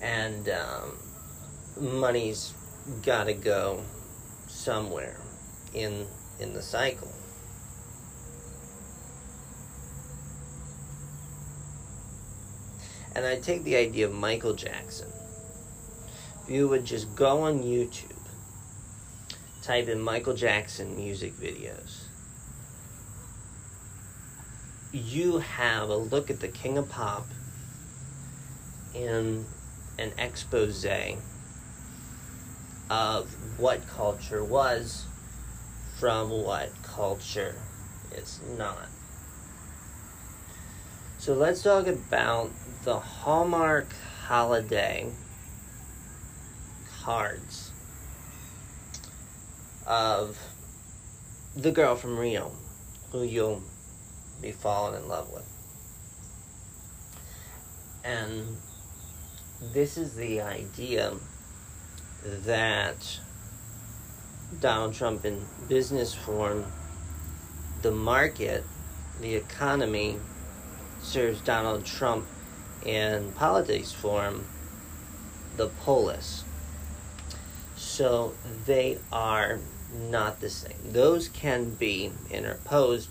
and um, money's got to go somewhere in in the cycle and I take the idea of Michael Jackson. If you would just go on YouTube, type in Michael Jackson music videos, you have a look at the King of Pop in an expose of what culture was from what culture is not. So let's talk about the Hallmark holiday cards of the girl from Rio who you'll be falling in love with. And this is the idea that Donald Trump in business form, the market, the economy serves Donald Trump in politics form the polis. So they are not the same. Those can be interposed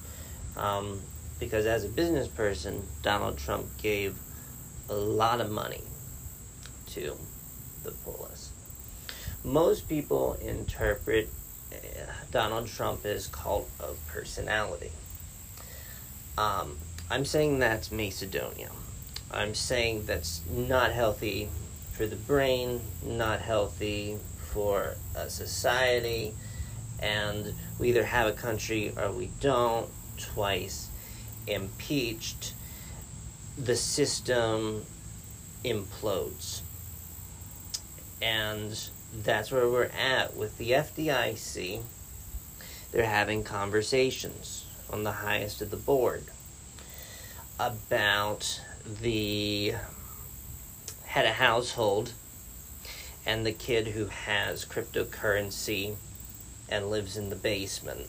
um, because, as a business person, Donald Trump gave a lot of money to the polis. Most people interpret uh, Donald Trump as cult of personality. Um, I'm saying that's Macedonia. I'm saying that's not healthy for the brain, not healthy for a society, and we either have a country or we don't. Twice impeached, the system implodes. And that's where we're at with the FDIC. They're having conversations on the highest of the board about the head of household and the kid who has cryptocurrency and lives in the basement.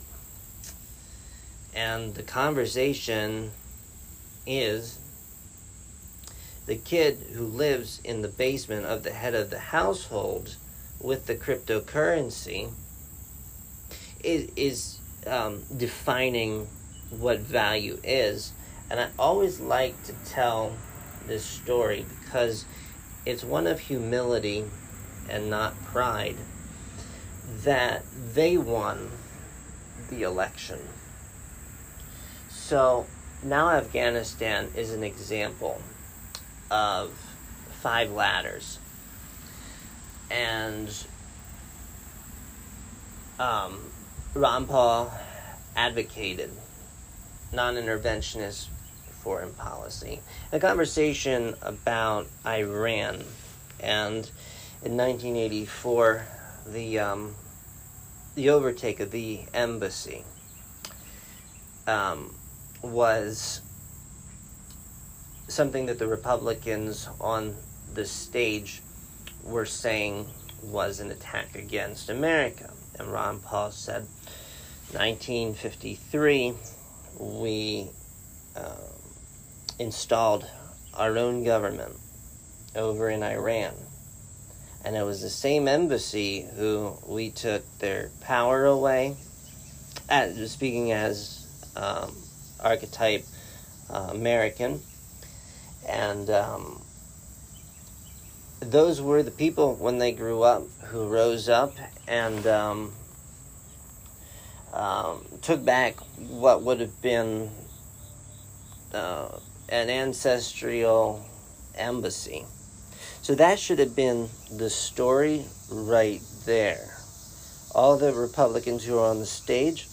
And the conversation is the kid who lives in the basement of the head of the household with the cryptocurrency is, is um, defining what value is and I always like to tell this story because it's one of humility and not pride that they won the election. So now Afghanistan is an example of five ladders. And um, Ron Paul advocated non interventionist foreign policy. A conversation about Iran, and in 1984, the um, the overtake of the embassy um, was something that the Republicans on the stage were saying was an attack against America. And Ron Paul said, 1953, we uh, installed our own government over in Iran. And it was the same embassy who we took their power away. As, speaking as um, archetype uh, American. And um, those were the people when they grew up who rose up and um, um, took back what would have been uh, an ancestral embassy. So that should have been the story right there. All the Republicans who are on the stage,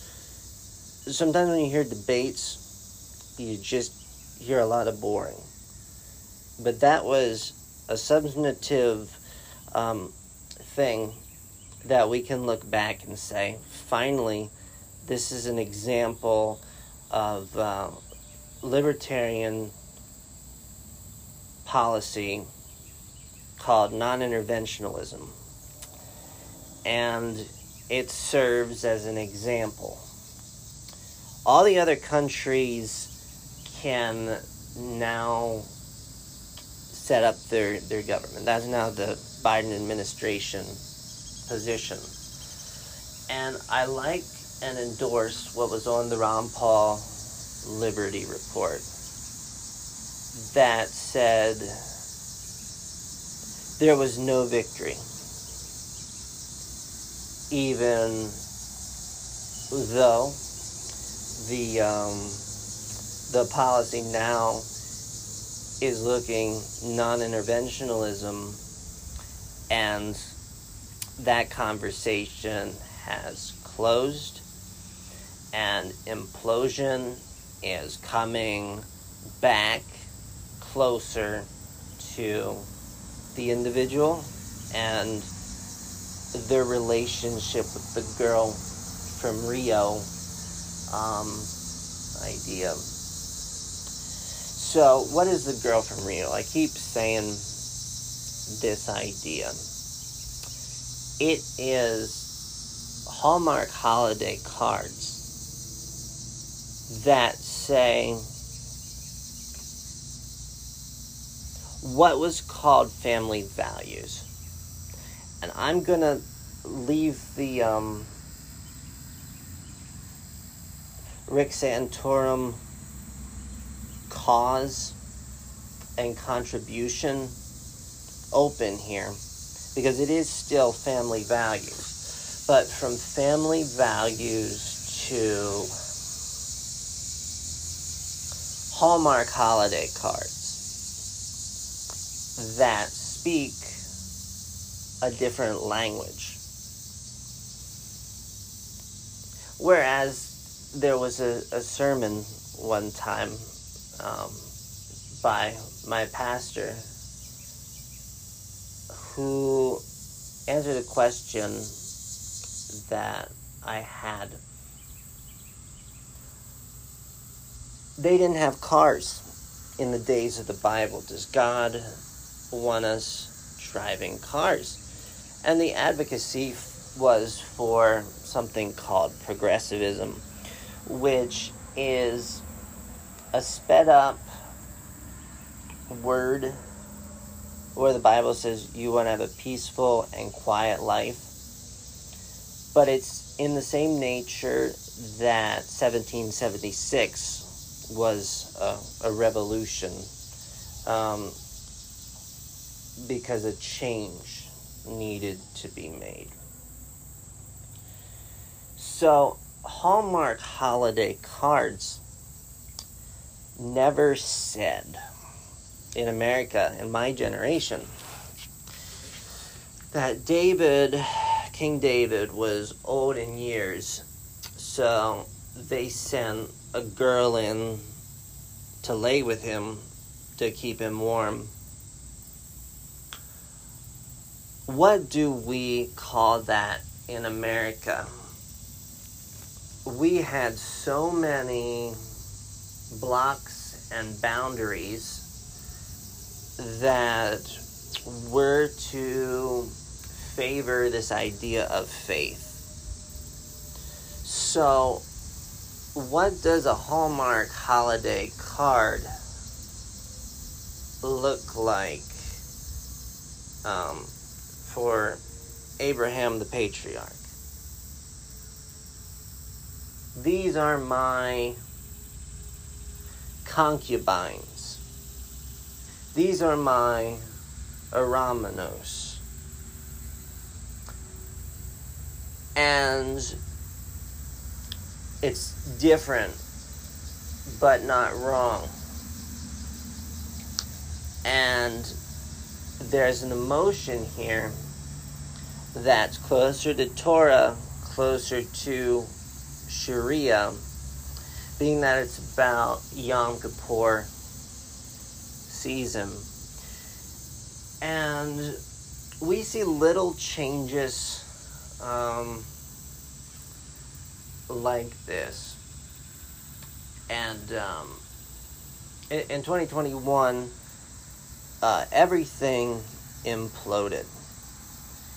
sometimes when you hear debates, you just hear a lot of boring. But that was a substantive um, thing that we can look back and say, finally, this is an example of uh, libertarian policy called non interventionalism. And it serves as an example. All the other countries can now set up their, their government. That's now the Biden administration position. And I like and endorse what was on the Ron Paul Liberty Report that said there was no victory. Even though the um, the policy now is looking non-interventionalism and that conversation has closed and implosion is coming back closer to the individual and their relationship with the girl from Rio um, idea. So, what is the girl from Rio? I keep saying this idea. It is Hallmark holiday cards that say what was called family values. And I'm going to leave the um, Rick Santorum cause and contribution open here because it is still family values. But from family values to Hallmark holiday cards that speak a different language. Whereas there was a, a sermon one time um, by my pastor who answered a question that I had. They didn't have cars in the days of the Bible. Does God want us driving cars? And the advocacy was for something called progressivism, which is a sped up word where the Bible says you want to have a peaceful and quiet life. But it's in the same nature that 1776 was a, a revolution um, because a change needed to be made. So, Hallmark holiday cards never said in America in my generation that David, King David, was old in years, so they sent a girl in to lay with him to keep him warm. What do we call that in America? We had so many blocks and boundaries that were to favor this idea of faith. So, what does a Hallmark holiday card look like um, for Abraham the patriarch? These are my concubines. These are my Eromenos. And it's different, but not wrong. And there's an emotion here that's closer to Torah, closer to Sharia, being that it's about Yom Kippur season. And we see little changes um, like this. And um, in, in 2021, uh, everything imploded.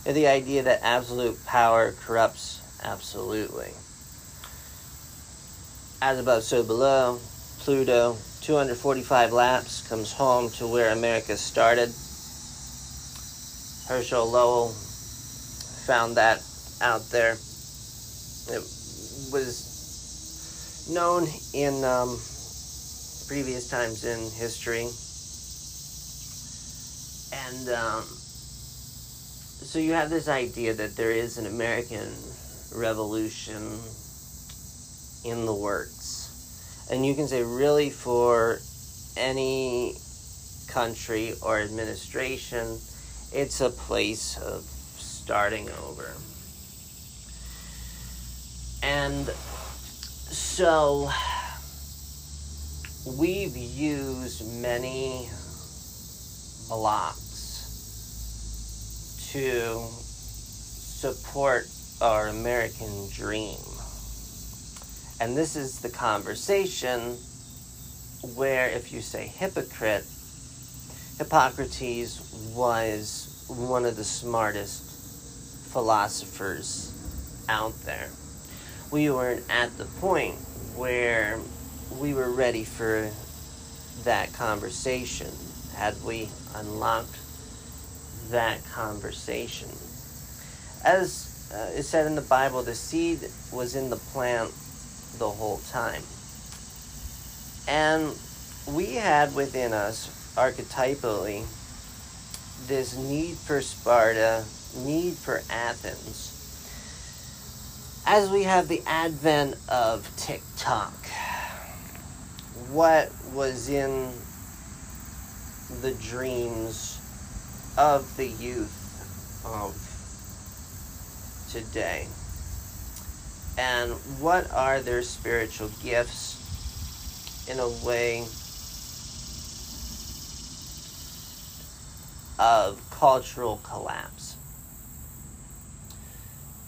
The idea that absolute power corrupts absolutely. As above, so below, Pluto, 245 laps, comes home to where America started. Herschel Lowell found that out there. It was known in um, previous times in history. And um, so you have this idea that there is an American revolution in the works. And you can say, really, for any country or administration, it's a place of starting over. And so we've used many blocks to support our American dream. And this is the conversation where, if you say hypocrite, Hippocrates was one of the smartest philosophers out there. We weren't at the point where we were ready for that conversation. Had we unlocked that conversation? As uh, is said in the Bible, the seed was in the plant the whole time. And we had within us, archetypally, this need for Sparta, need for Athens. As we have the advent of TikTok, what was in the dreams of the youth of today? And what are their spiritual gifts in a way of cultural collapse?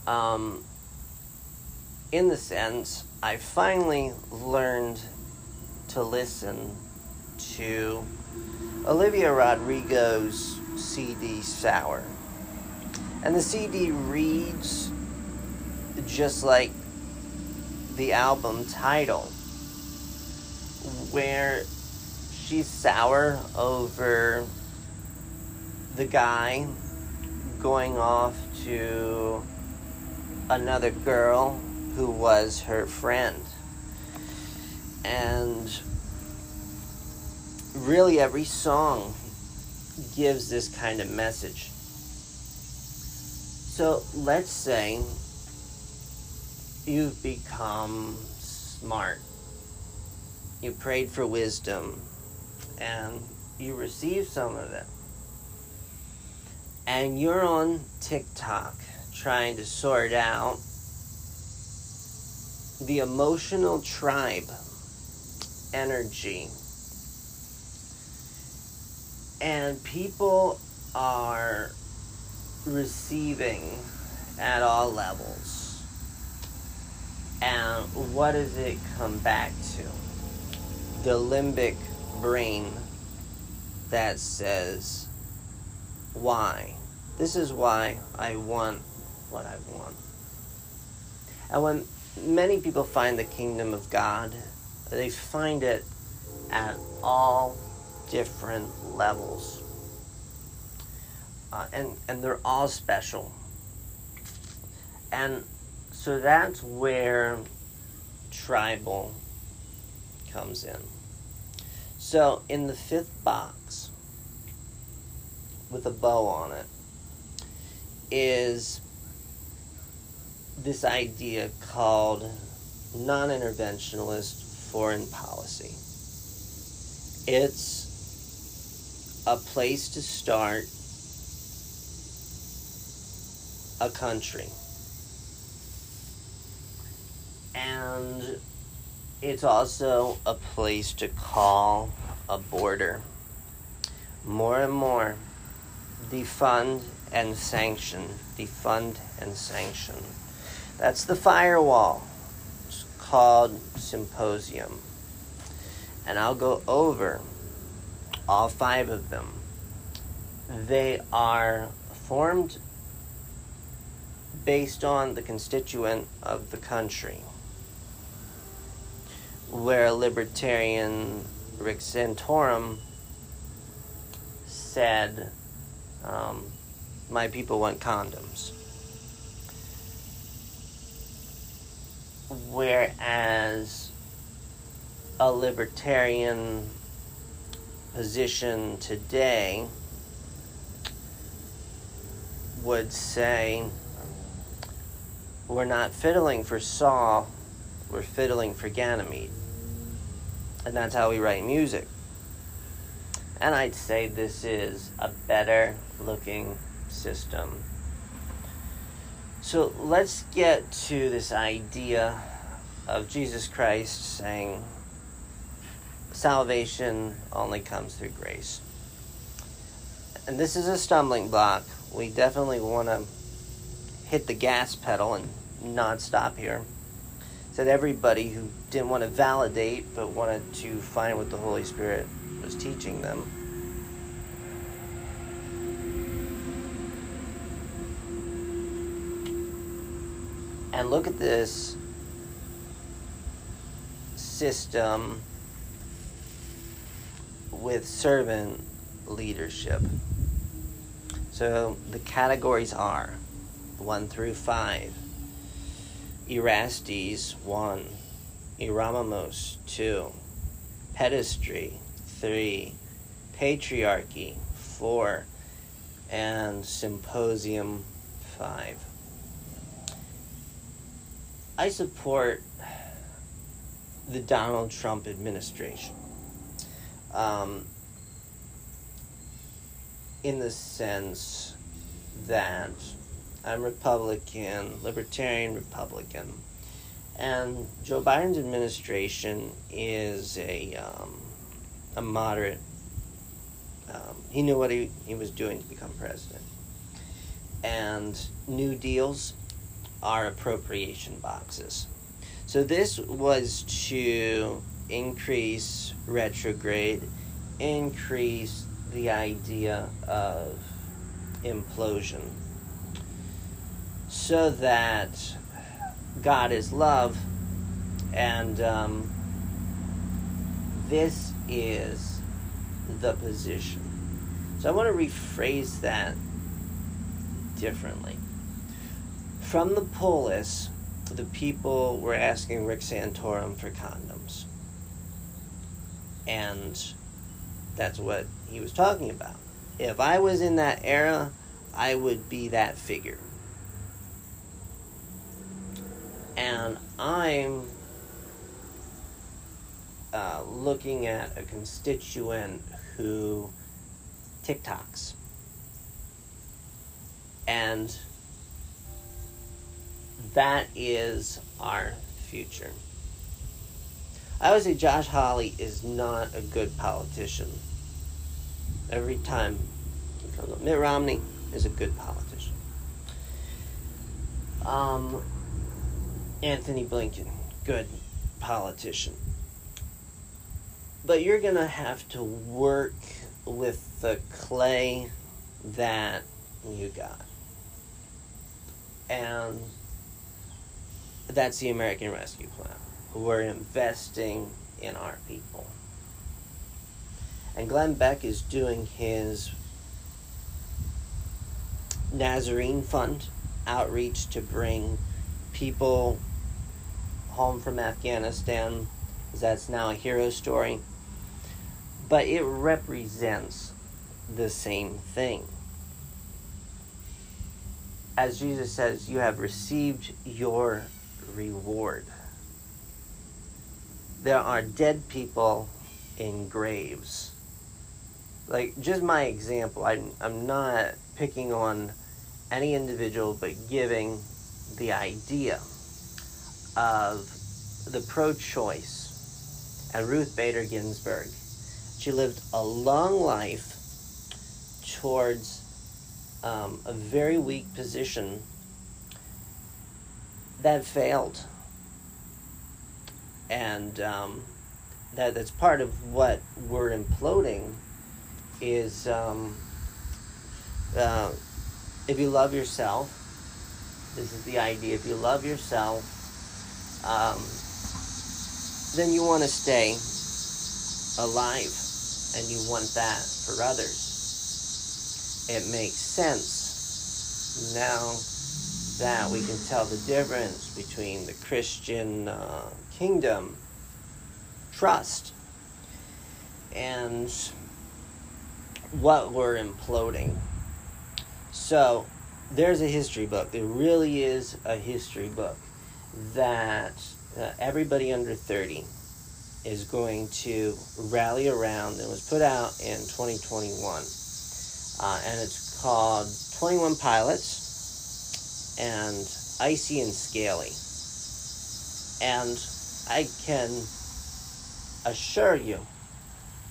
Um, in the sense, I finally learned to listen to Olivia Rodrigo's CD Sour. And the CD reads just like the album title, where she's sour over the guy going off to another girl who was her friend. And really, every song gives this kind of message. So let's say you've become smart. You prayed for wisdom and you received some of it. And you're on TikTok trying to sort out the emotional tribe energy. And people are receiving at all levels. And what does it come back to? The limbic brain that says, why? This is why I want what I want. And when many people find the kingdom of God, they find it at all different levels. Uh, and, and they're all special. And so that's where tribal comes in. So in the fifth box, with a bow on it is this idea called non interventionalist foreign policy. It's a place to start a country. And it's also a place to call a border. More and more, defund and sanction, defund and sanction. That's the firewall. It's called Symposium. And I'll go over all five of them. They are formed based on the constituent of the country. Where a libertarian Rick Santorum said, um, My people want condoms. Whereas a libertarian position today would say, we're not fiddling for Saul, we're fiddling for Ganymede. And that's how we write music. And I'd say this is a better looking system. So let's get to this idea of Jesus Christ saying salvation only comes through grace. And this is a stumbling block. We definitely want to hit the gas pedal and not stop here. Said everybody who didn't want to validate but wanted to find what the Holy Spirit was teaching them. And look at this system with servant leadership. So the categories are 1 through 5. Erastes 1. Eromenos 2. Pederasty 3. Patriarchy 4. And Symposium 5. I support the Donald Trump administration. Um, in the sense that I'm Republican, Libertarian Republican, and Joe Biden's administration is a um, a moderate. Um, he knew what he, he was doing to become president, and New Deals are appropriation boxes. So this was to increase retrograde, increase the idea of implosion so that God is love, and um, this is the position. So I want to rephrase that differently. From the polis, the people were asking Rick Santorum for condoms. And that's what he was talking about. If I was in that era, I would be that figure. And I'm uh, looking at a constituent who TikToks. And that is our future. I would say Josh Hawley is not a good politician. Every time he comes up, Mitt Romney is a good politician. Um, Antony Blinken, good politician. But you're going to have to work with the clay that you got. And that's the American Rescue Plan. We're investing in our people. And Glenn Beck is doing his Nazarene Fund outreach to bring people home from Afghanistan. That's now a hero story. But it represents the same thing. as Jesus says, you have received your reward. There are dead people in graves. Like, just my example, I'm, I'm not picking on any individual, but giving the idea of the pro choice and Ruth Bader Ginsburg. She lived a long life towards um, a very weak position that failed. And um, that, that's part of what we're imploding is um, uh, if you love yourself, this is the idea. If you love yourself, um, then you want to stay alive and you want that for others. It makes sense now that we can tell the difference between the Christian uh, kingdom trust and what we're imploding. So, there's a history book. There really is a history book that uh, everybody under 30 is going to rally around and was put out in 2021. Uh, and it's called 21 Pilots and Icy and Scaly. And I can assure you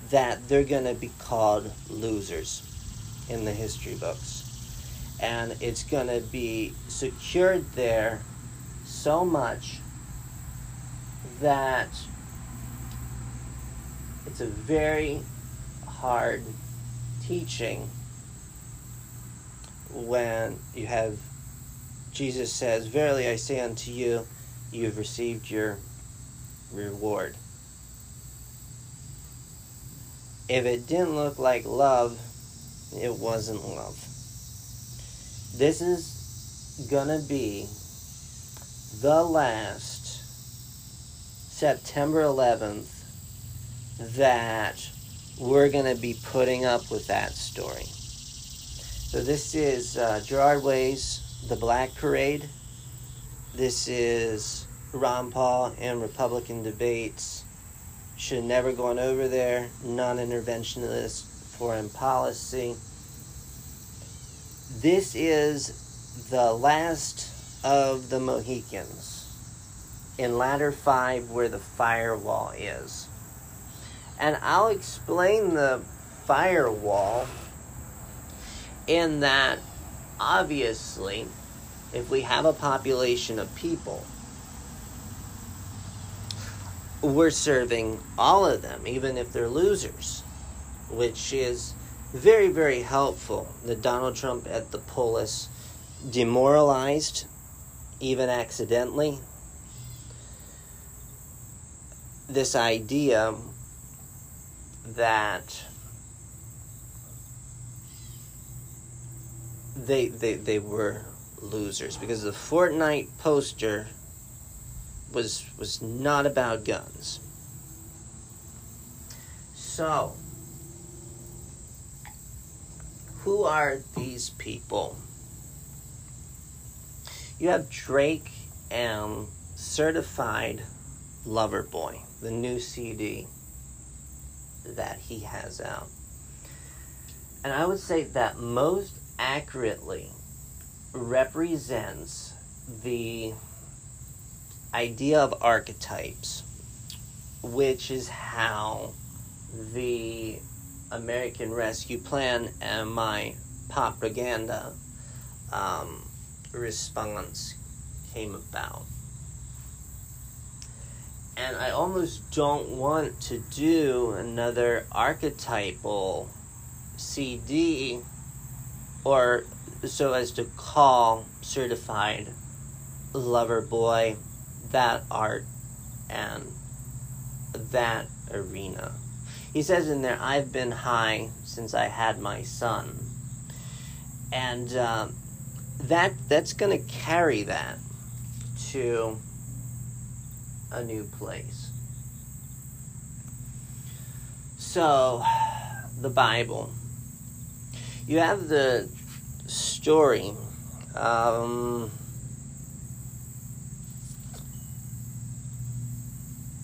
that they're going to be called losers in the history books. And it's going to be secured there so much that it's a very hard teaching when you have Jesus says, Verily I say unto you, you have received your reward. If it didn't look like love, it wasn't love. This is gonna be the last September 11th that we're going to be putting up with that story. So, this is uh, Gerard Way's The Black Parade. This is Ron Paul and Republican debates. Should have never gone over there. Non interventionist foreign policy. This is the last of the Mohicans in ladder 5 where the firewall is. And I'll explain the firewall in that obviously if we have a population of people we're serving all of them even if they're losers which is very very helpful that Donald Trump at the polls demoralized even accidentally, this idea that they, they, they were losers because the Fortnite poster was was not about guns. So, who are these people? You have Drake and Certified Lover Boy, the new CD that he has out. And I would say that most accurately represents the idea of archetypes, which is how the American Rescue Plan and my propaganda um, response came about. And I almost don't want to do another archetypal CD or so as to call certified lover boy that art and that arena. He says in there, I've been high since I had my son. And uh, that that's going to carry that to a new place. So, the Bible. You have the story um,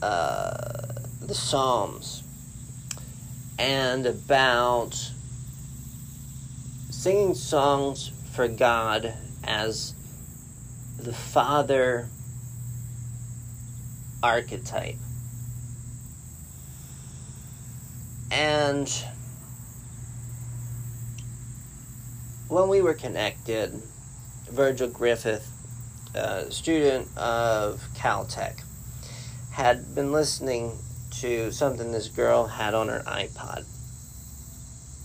uh, the Psalms and about singing songs for God as the Father archetype. And when we were connected, Virgil Griffith, a student of Caltech, had been listening to something this girl had on her iPod.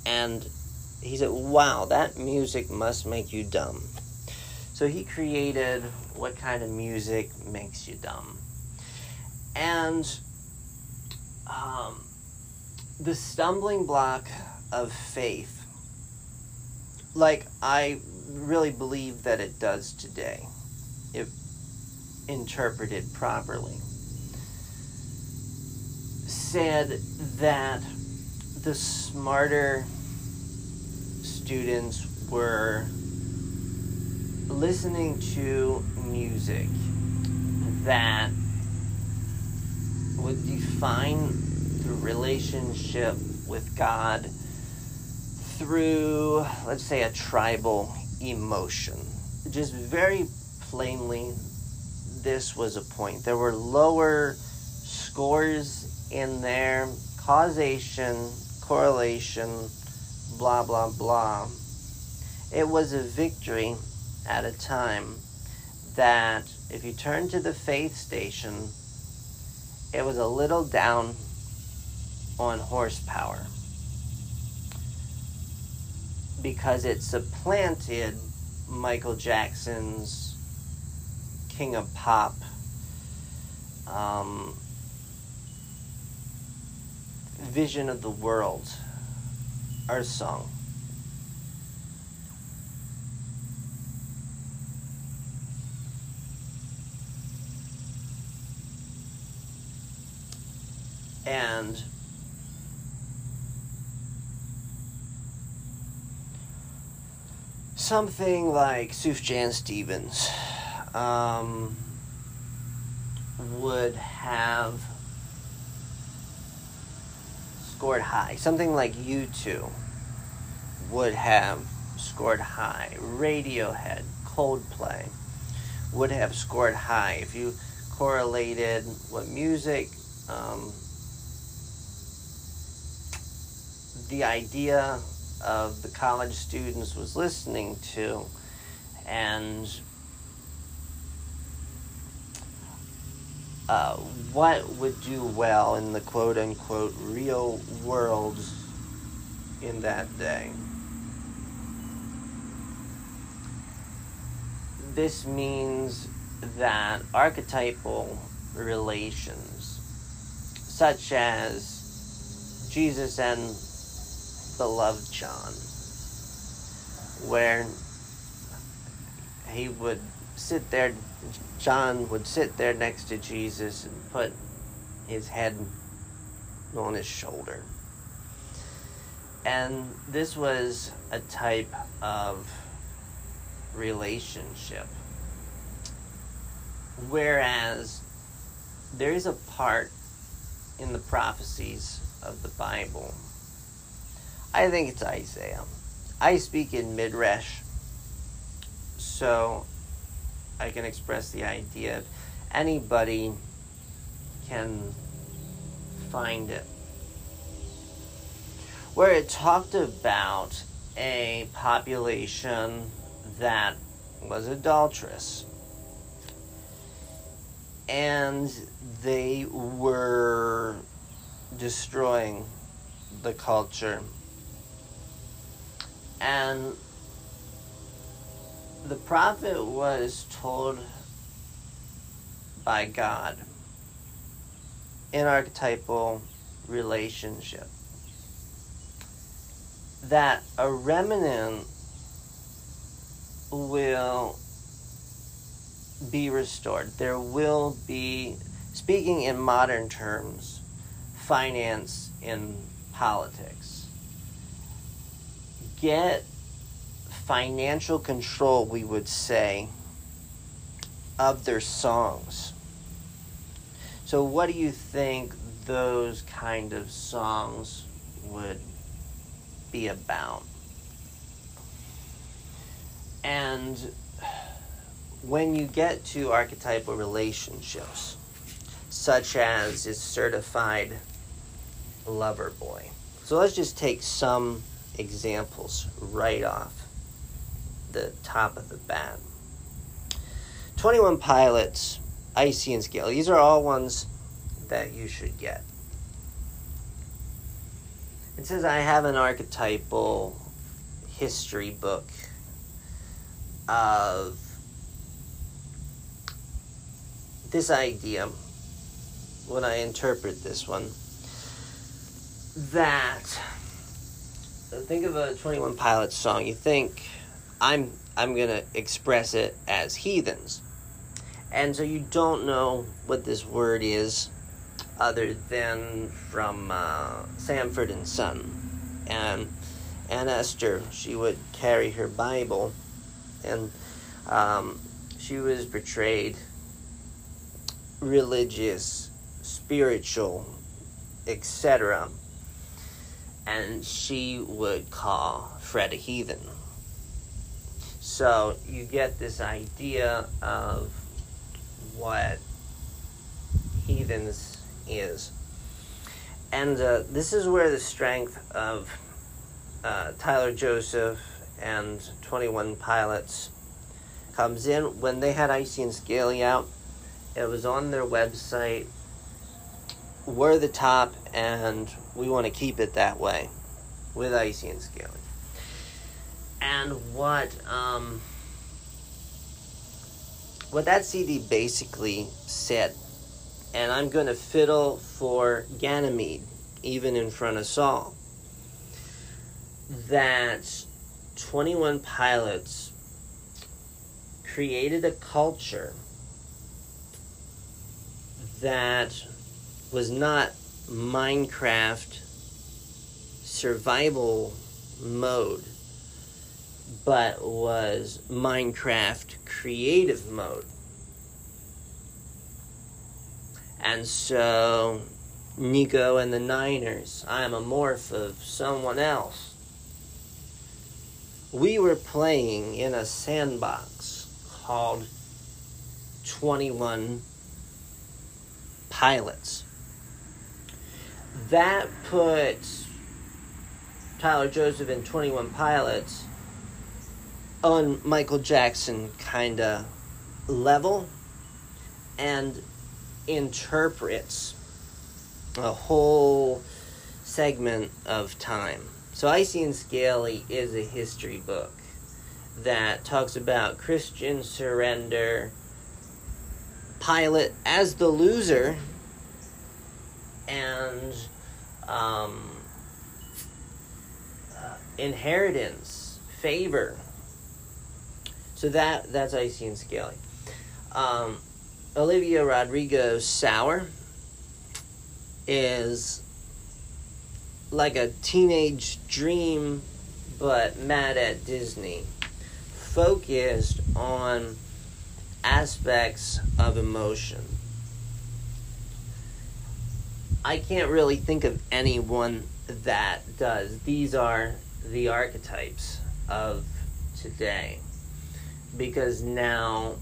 And he said, Wow, that music must make you dumb. So he created What Kind of Music Makes You Dumb. And um, the stumbling block of faith, like I really believe that it does today, if interpreted properly, said that the smarter students were listening to music that would define the relationship with God through, let's say, a tribal emotion. Just very plainly, this was a point. There were lower scores in there, causation, correlation, blah, blah, blah. It was a victory at a time that if you turn to the faith station, it was a little down on horsepower because it supplanted Michael Jackson's King of Pop um, vision of the world, our song. And something like Sufjan Stevens um, would have scored high. Something like U2 would have scored high. Radiohead, Coldplay would have scored high. If you correlated what music um, the idea of the college students was listening to and uh, what would do well in the quote unquote real world in that day. This means that archetypal relations, such as Jesus and beloved John, where he would sit there, John would sit there next to Jesus and put his head on his shoulder. And this was a type of relationship. Whereas there is a part in the prophecies of the Bible I think it's Isaiah. I speak in Midrash, so I can express the idea. Of anybody can find it. Where it talked about a population that was adulterous. And they were destroying the culture and the prophet was told by God in archetypal relationship that a remnant will be restored. There will be, speaking in modern terms, finance in politics get financial control, we would say, of their songs. So, what do you think those kind of songs would be about? And when you get to archetypal relationships, such as is certified lover boy. So let's just take some examples right off the top of the bat. 21 Pilots, Icy and Scale. These are all ones that you should get. It says I have an archetypal history book of this idea when I interpret this one that think of a 21 Pilots song. You think I'm I'm going to express it as heathens. And so you don't know what this word is other than from uh, Sanford and Son. And and Esther she would carry her Bible and um, she was portrayed religious spiritual etc and she would call Fred a heathen. So you get this idea of what heathens is. And uh, this is where the strength of uh, Tyler Joseph and 21 Pilots comes in. When they had Icy and Scaly out, it was on their website we're the top and we want to keep it that way with icy and scaly and what um, what that cd basically said and i'm going to fiddle for ganymede even in front of saul that 21 pilots created a culture that was not Minecraft survival mode, but was Minecraft creative mode. And so, Nico and the Niners, I am a morph of someone else. We were playing in a sandbox called 21 Pilots that puts Tyler Joseph and 21 Pilots on Michael Jackson kind of level and interprets a whole segment of time. So Icy and Scaly is a history book that talks about Christian surrender, Pilate as the loser and um, uh, inheritance, favor. So that that's icy and scaly. Um, Olivia Rodrigo Sour is like a teenage dream, but mad at Disney, focused on aspects of emotion I can't really think of anyone that does. These are the archetypes of today. Because now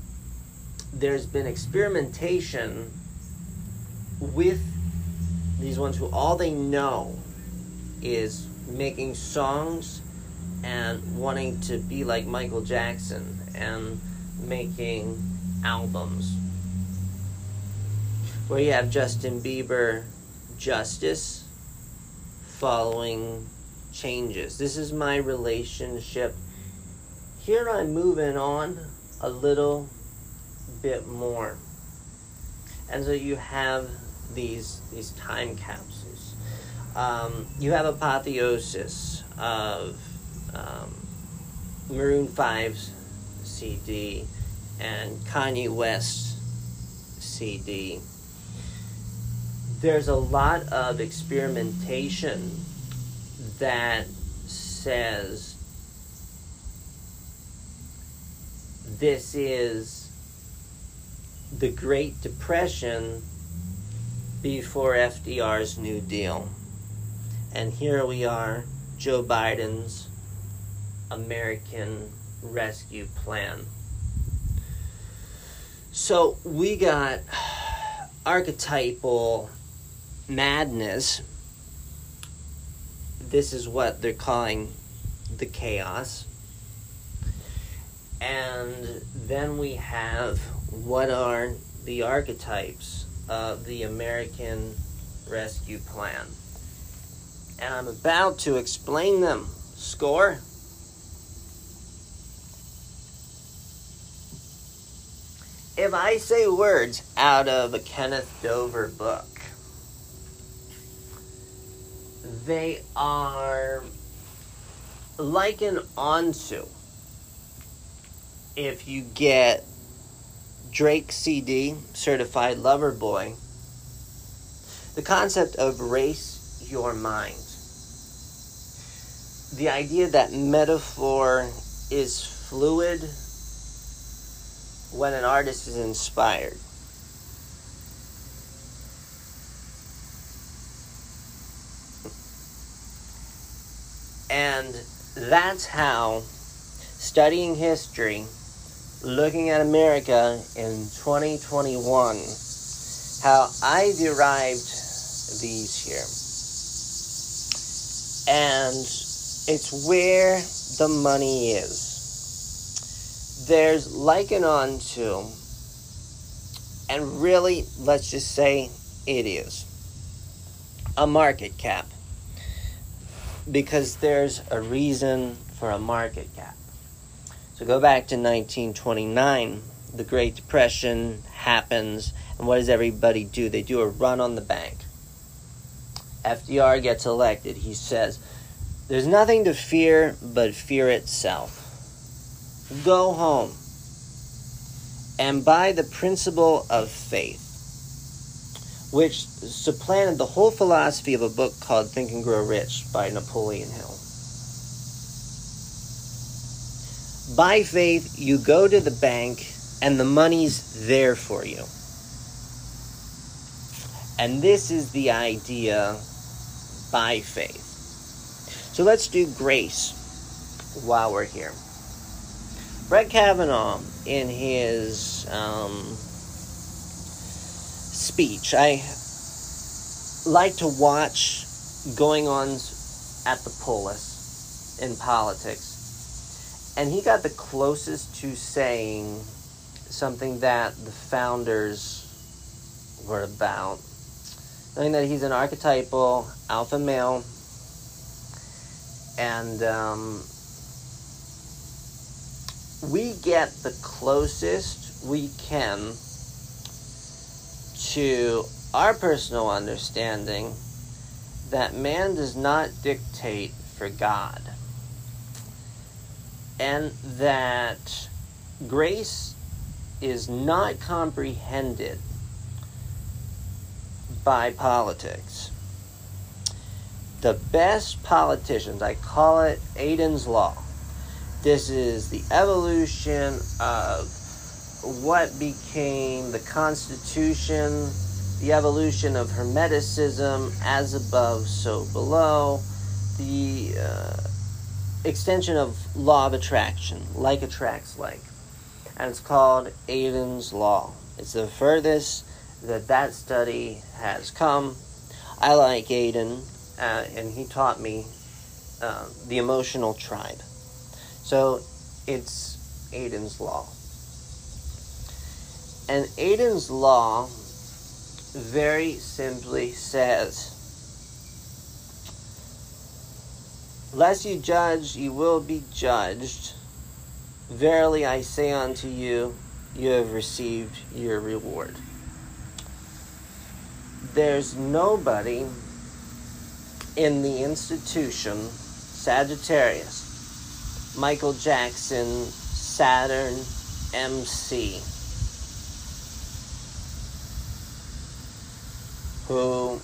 there's been experimentation with these ones who all they know is making songs and wanting to be like Michael Jackson and making albums. Where you have Justin Bieber justice following changes. This is my relationship. Here I'm moving on a little bit more. And so you have these these time capsules. Um, you have apotheosis of um, Maroon 5's CD and Kanye West's CD there's a lot of experimentation that says this is the Great Depression before FDR's New Deal. And here we are, Joe Biden's American Rescue Plan. So we got archetypal madness. This is what they're calling the chaos. And then we have what are the archetypes of the American Rescue Plan. And I'm about to explain them. Score. If I say words out of a Kenneth Dover book, they are like an onto if you get Drake CD, Certified Lover Boy, the concept of race your mind. The idea that metaphor is fluid when an artist is inspired. And that's how studying history, looking at America in 2021, how I derived these here. And it's where the money is. There's likened on to, and really, let's just say it is, a market cap because there's a reason for a market cap. So go back to 1929, the Great Depression happens, and what does everybody do? They do a run on the bank. FDR gets elected. He says, There's nothing to fear but fear itself. Go home and by the principle of faith which supplanted the whole philosophy of a book called Think and Grow Rich by Napoleon Hill. By faith, you go to the bank and the money's there for you. And this is the idea by faith. So let's do grace while we're here. Brett Kavanaugh, in his um, speech. I like to watch going on at the polis in politics. And he got the closest to saying something that the founders were about. Knowing that he's an archetypal alpha male and um, we get the closest we can to our personal understanding that man does not dictate for God. And that grace is not comprehended by politics. The best politicians, I call it Aiden's Law. This is the evolution of what became the Constitution, the evolution of Hermeticism, as above, so below, the uh, extension of law of attraction, like attracts like. And it's called Aiden's Law. It's the furthest that that study has come. I like Aiden, uh, and he taught me uh, the emotional tribe. So it's Aiden's Law. And Aiden's law very simply says, Lest you judge, you will be judged. Verily I say unto you, you have received your reward. There's nobody in the institution, Sagittarius, Michael Jackson, Saturn, MC, who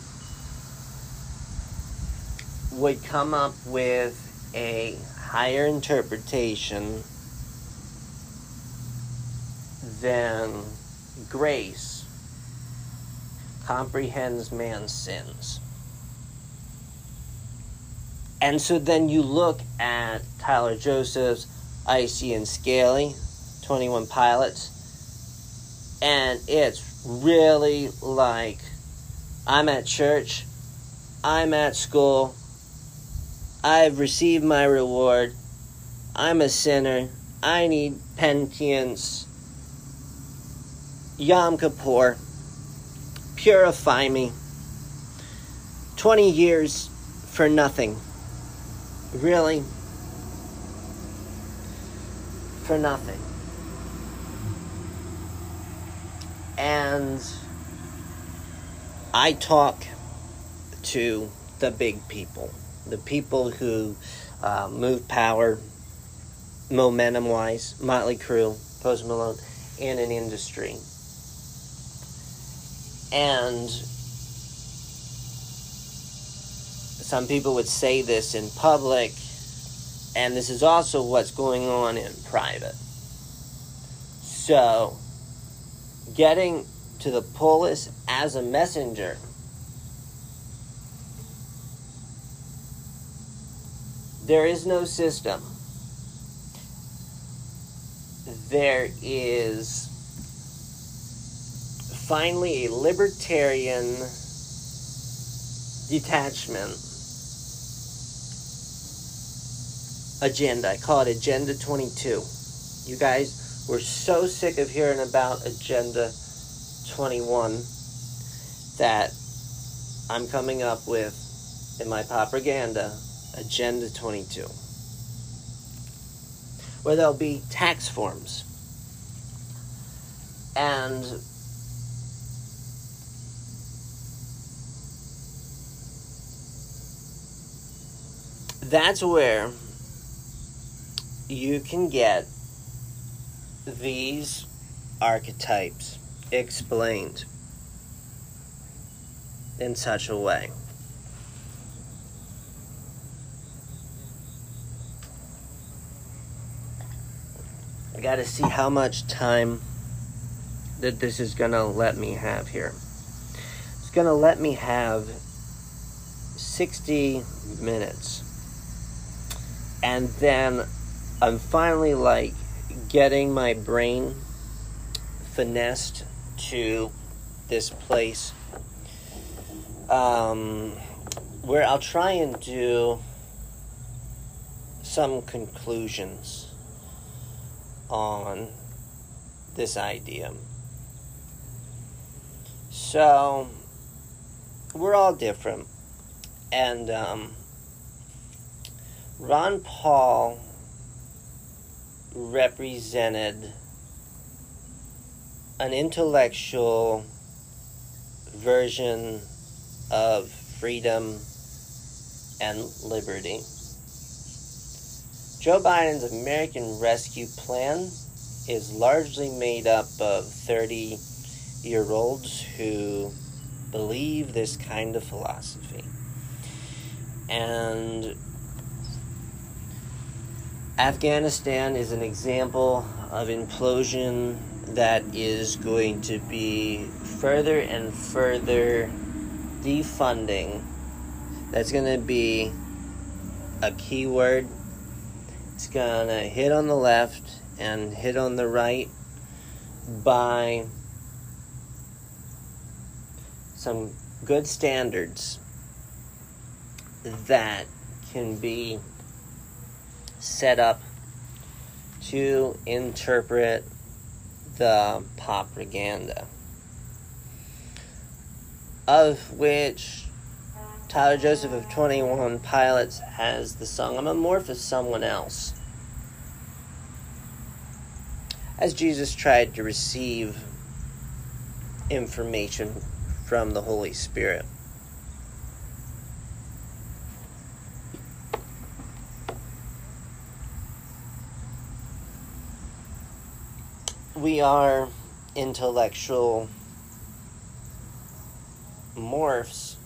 would come up with a higher interpretation than grace comprehends man's sins. And so then you look at Tyler Joseph's Icy and Scaly, 21 Pilots, and it's really like I'm at church, I'm at school, I've received my reward, I'm a sinner, I need penitence, Yom Kippur, purify me. 20 years for nothing. Really? For nothing. And I talk to the big people, the people who uh, move power, momentum wise, Motley Crue, Post Malone, in an industry. And some people would say this in public, and this is also what's going on in private. So, getting to the polis as a messenger there is no system there is finally a libertarian detachment agenda. I call it Agenda 22. You guys were so sick of hearing about Agenda 21 that I'm coming up with in my propaganda Agenda 22. Where there'll be tax forms. And that's where you can get these archetypes explained in such a way. I got to see how much time that this is to let me have here. It's to let me have 60 minutes. And then I'm finally like getting my brain finessed to this place um, where I'll try and do some conclusions on this idea. So, we're all different. And um, Ron Paul represented an intellectual version of freedom and liberty. Joe Biden's American Rescue Plan is largely made up of 30 year olds who believe this kind of philosophy. And Afghanistan is an example of implosion that is going to be further and further defunding. That's going to be a key word. It's going to hit on the left and hit on the right by some good standards that can be set up to interpret the propaganda, of which Tyler Joseph of 21 Pilots has the song I'm a morph of someone else. As Jesus tried to receive information from the Holy Spirit. We are intellectual morphs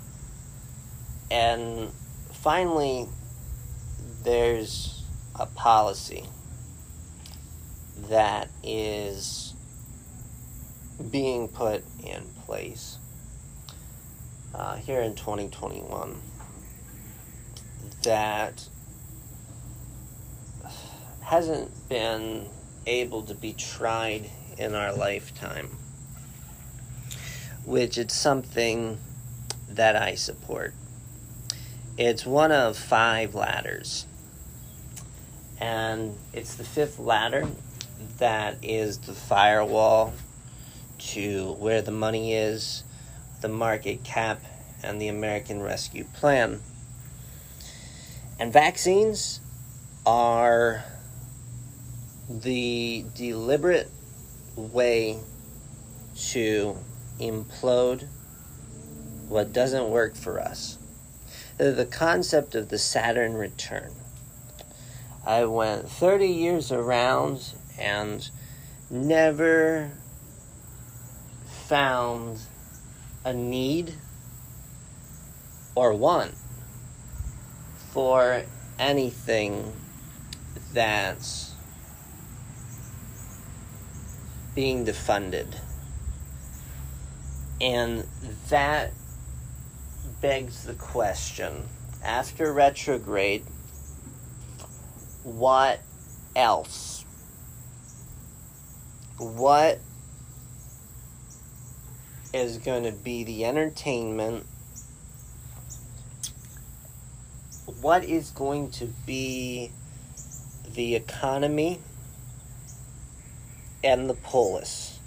and finally there's a policy that is being put in place uh, here in 2021 that hasn't been able to be tried in our lifetime, which it's something that I support. It's one of five ladders, and it's the fifth ladder that is the firewall to where the money is, the market cap, and the American Rescue Plan. And vaccines are the deliberate way to implode what doesn't work for us. The concept of the Saturn return. I went 30 years around and never found a need or want for anything that's being defunded. And that begs the question after retrograde, what else? What is going to be the entertainment? What is going to be the economy and the polis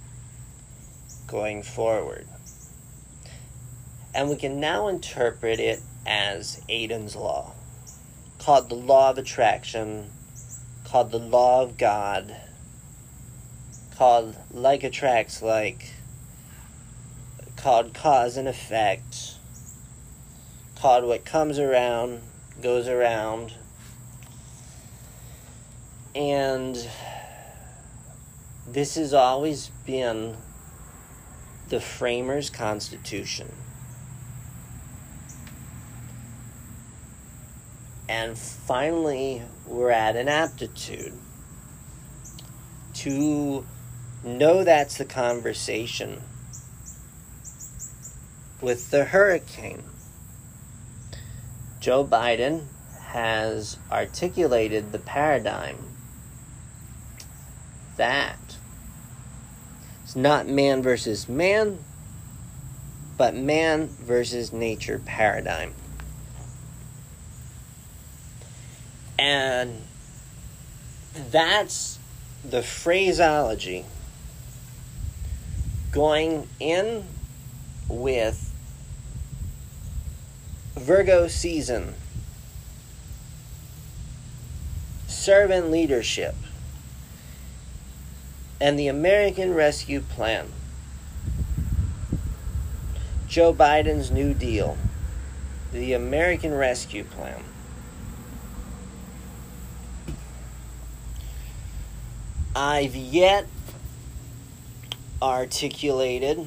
going forward? And we can now interpret it as Aiden's Law, called the Law of Attraction, called the Law of God, called Like Attracts Like, called Cause and Effect, called What Comes Around Goes Around. And this has always been the framers' constitution. And finally, we're at an aptitude to know that's the conversation with the hurricane. Joe Biden has articulated the paradigm that. It's not man versus man, but man versus nature paradigm. And that's the phraseology going in with Virgo season, servant leadership, and the American Rescue Plan. Joe Biden's New Deal, the American Rescue Plan. I've yet articulated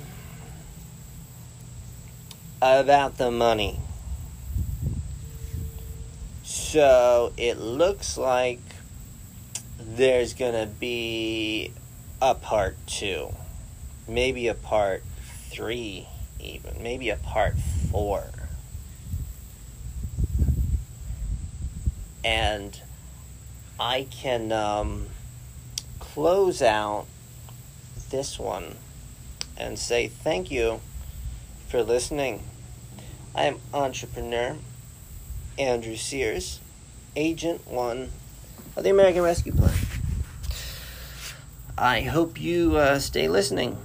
about the money. So it looks like there's going to be a part two, maybe a part three, even, maybe a part four. And I can um, close out this one and say thank you for listening. I am entrepreneur Andrew Sears, Agent 1 of the American Rescue Plan. I hope you uh, stay listening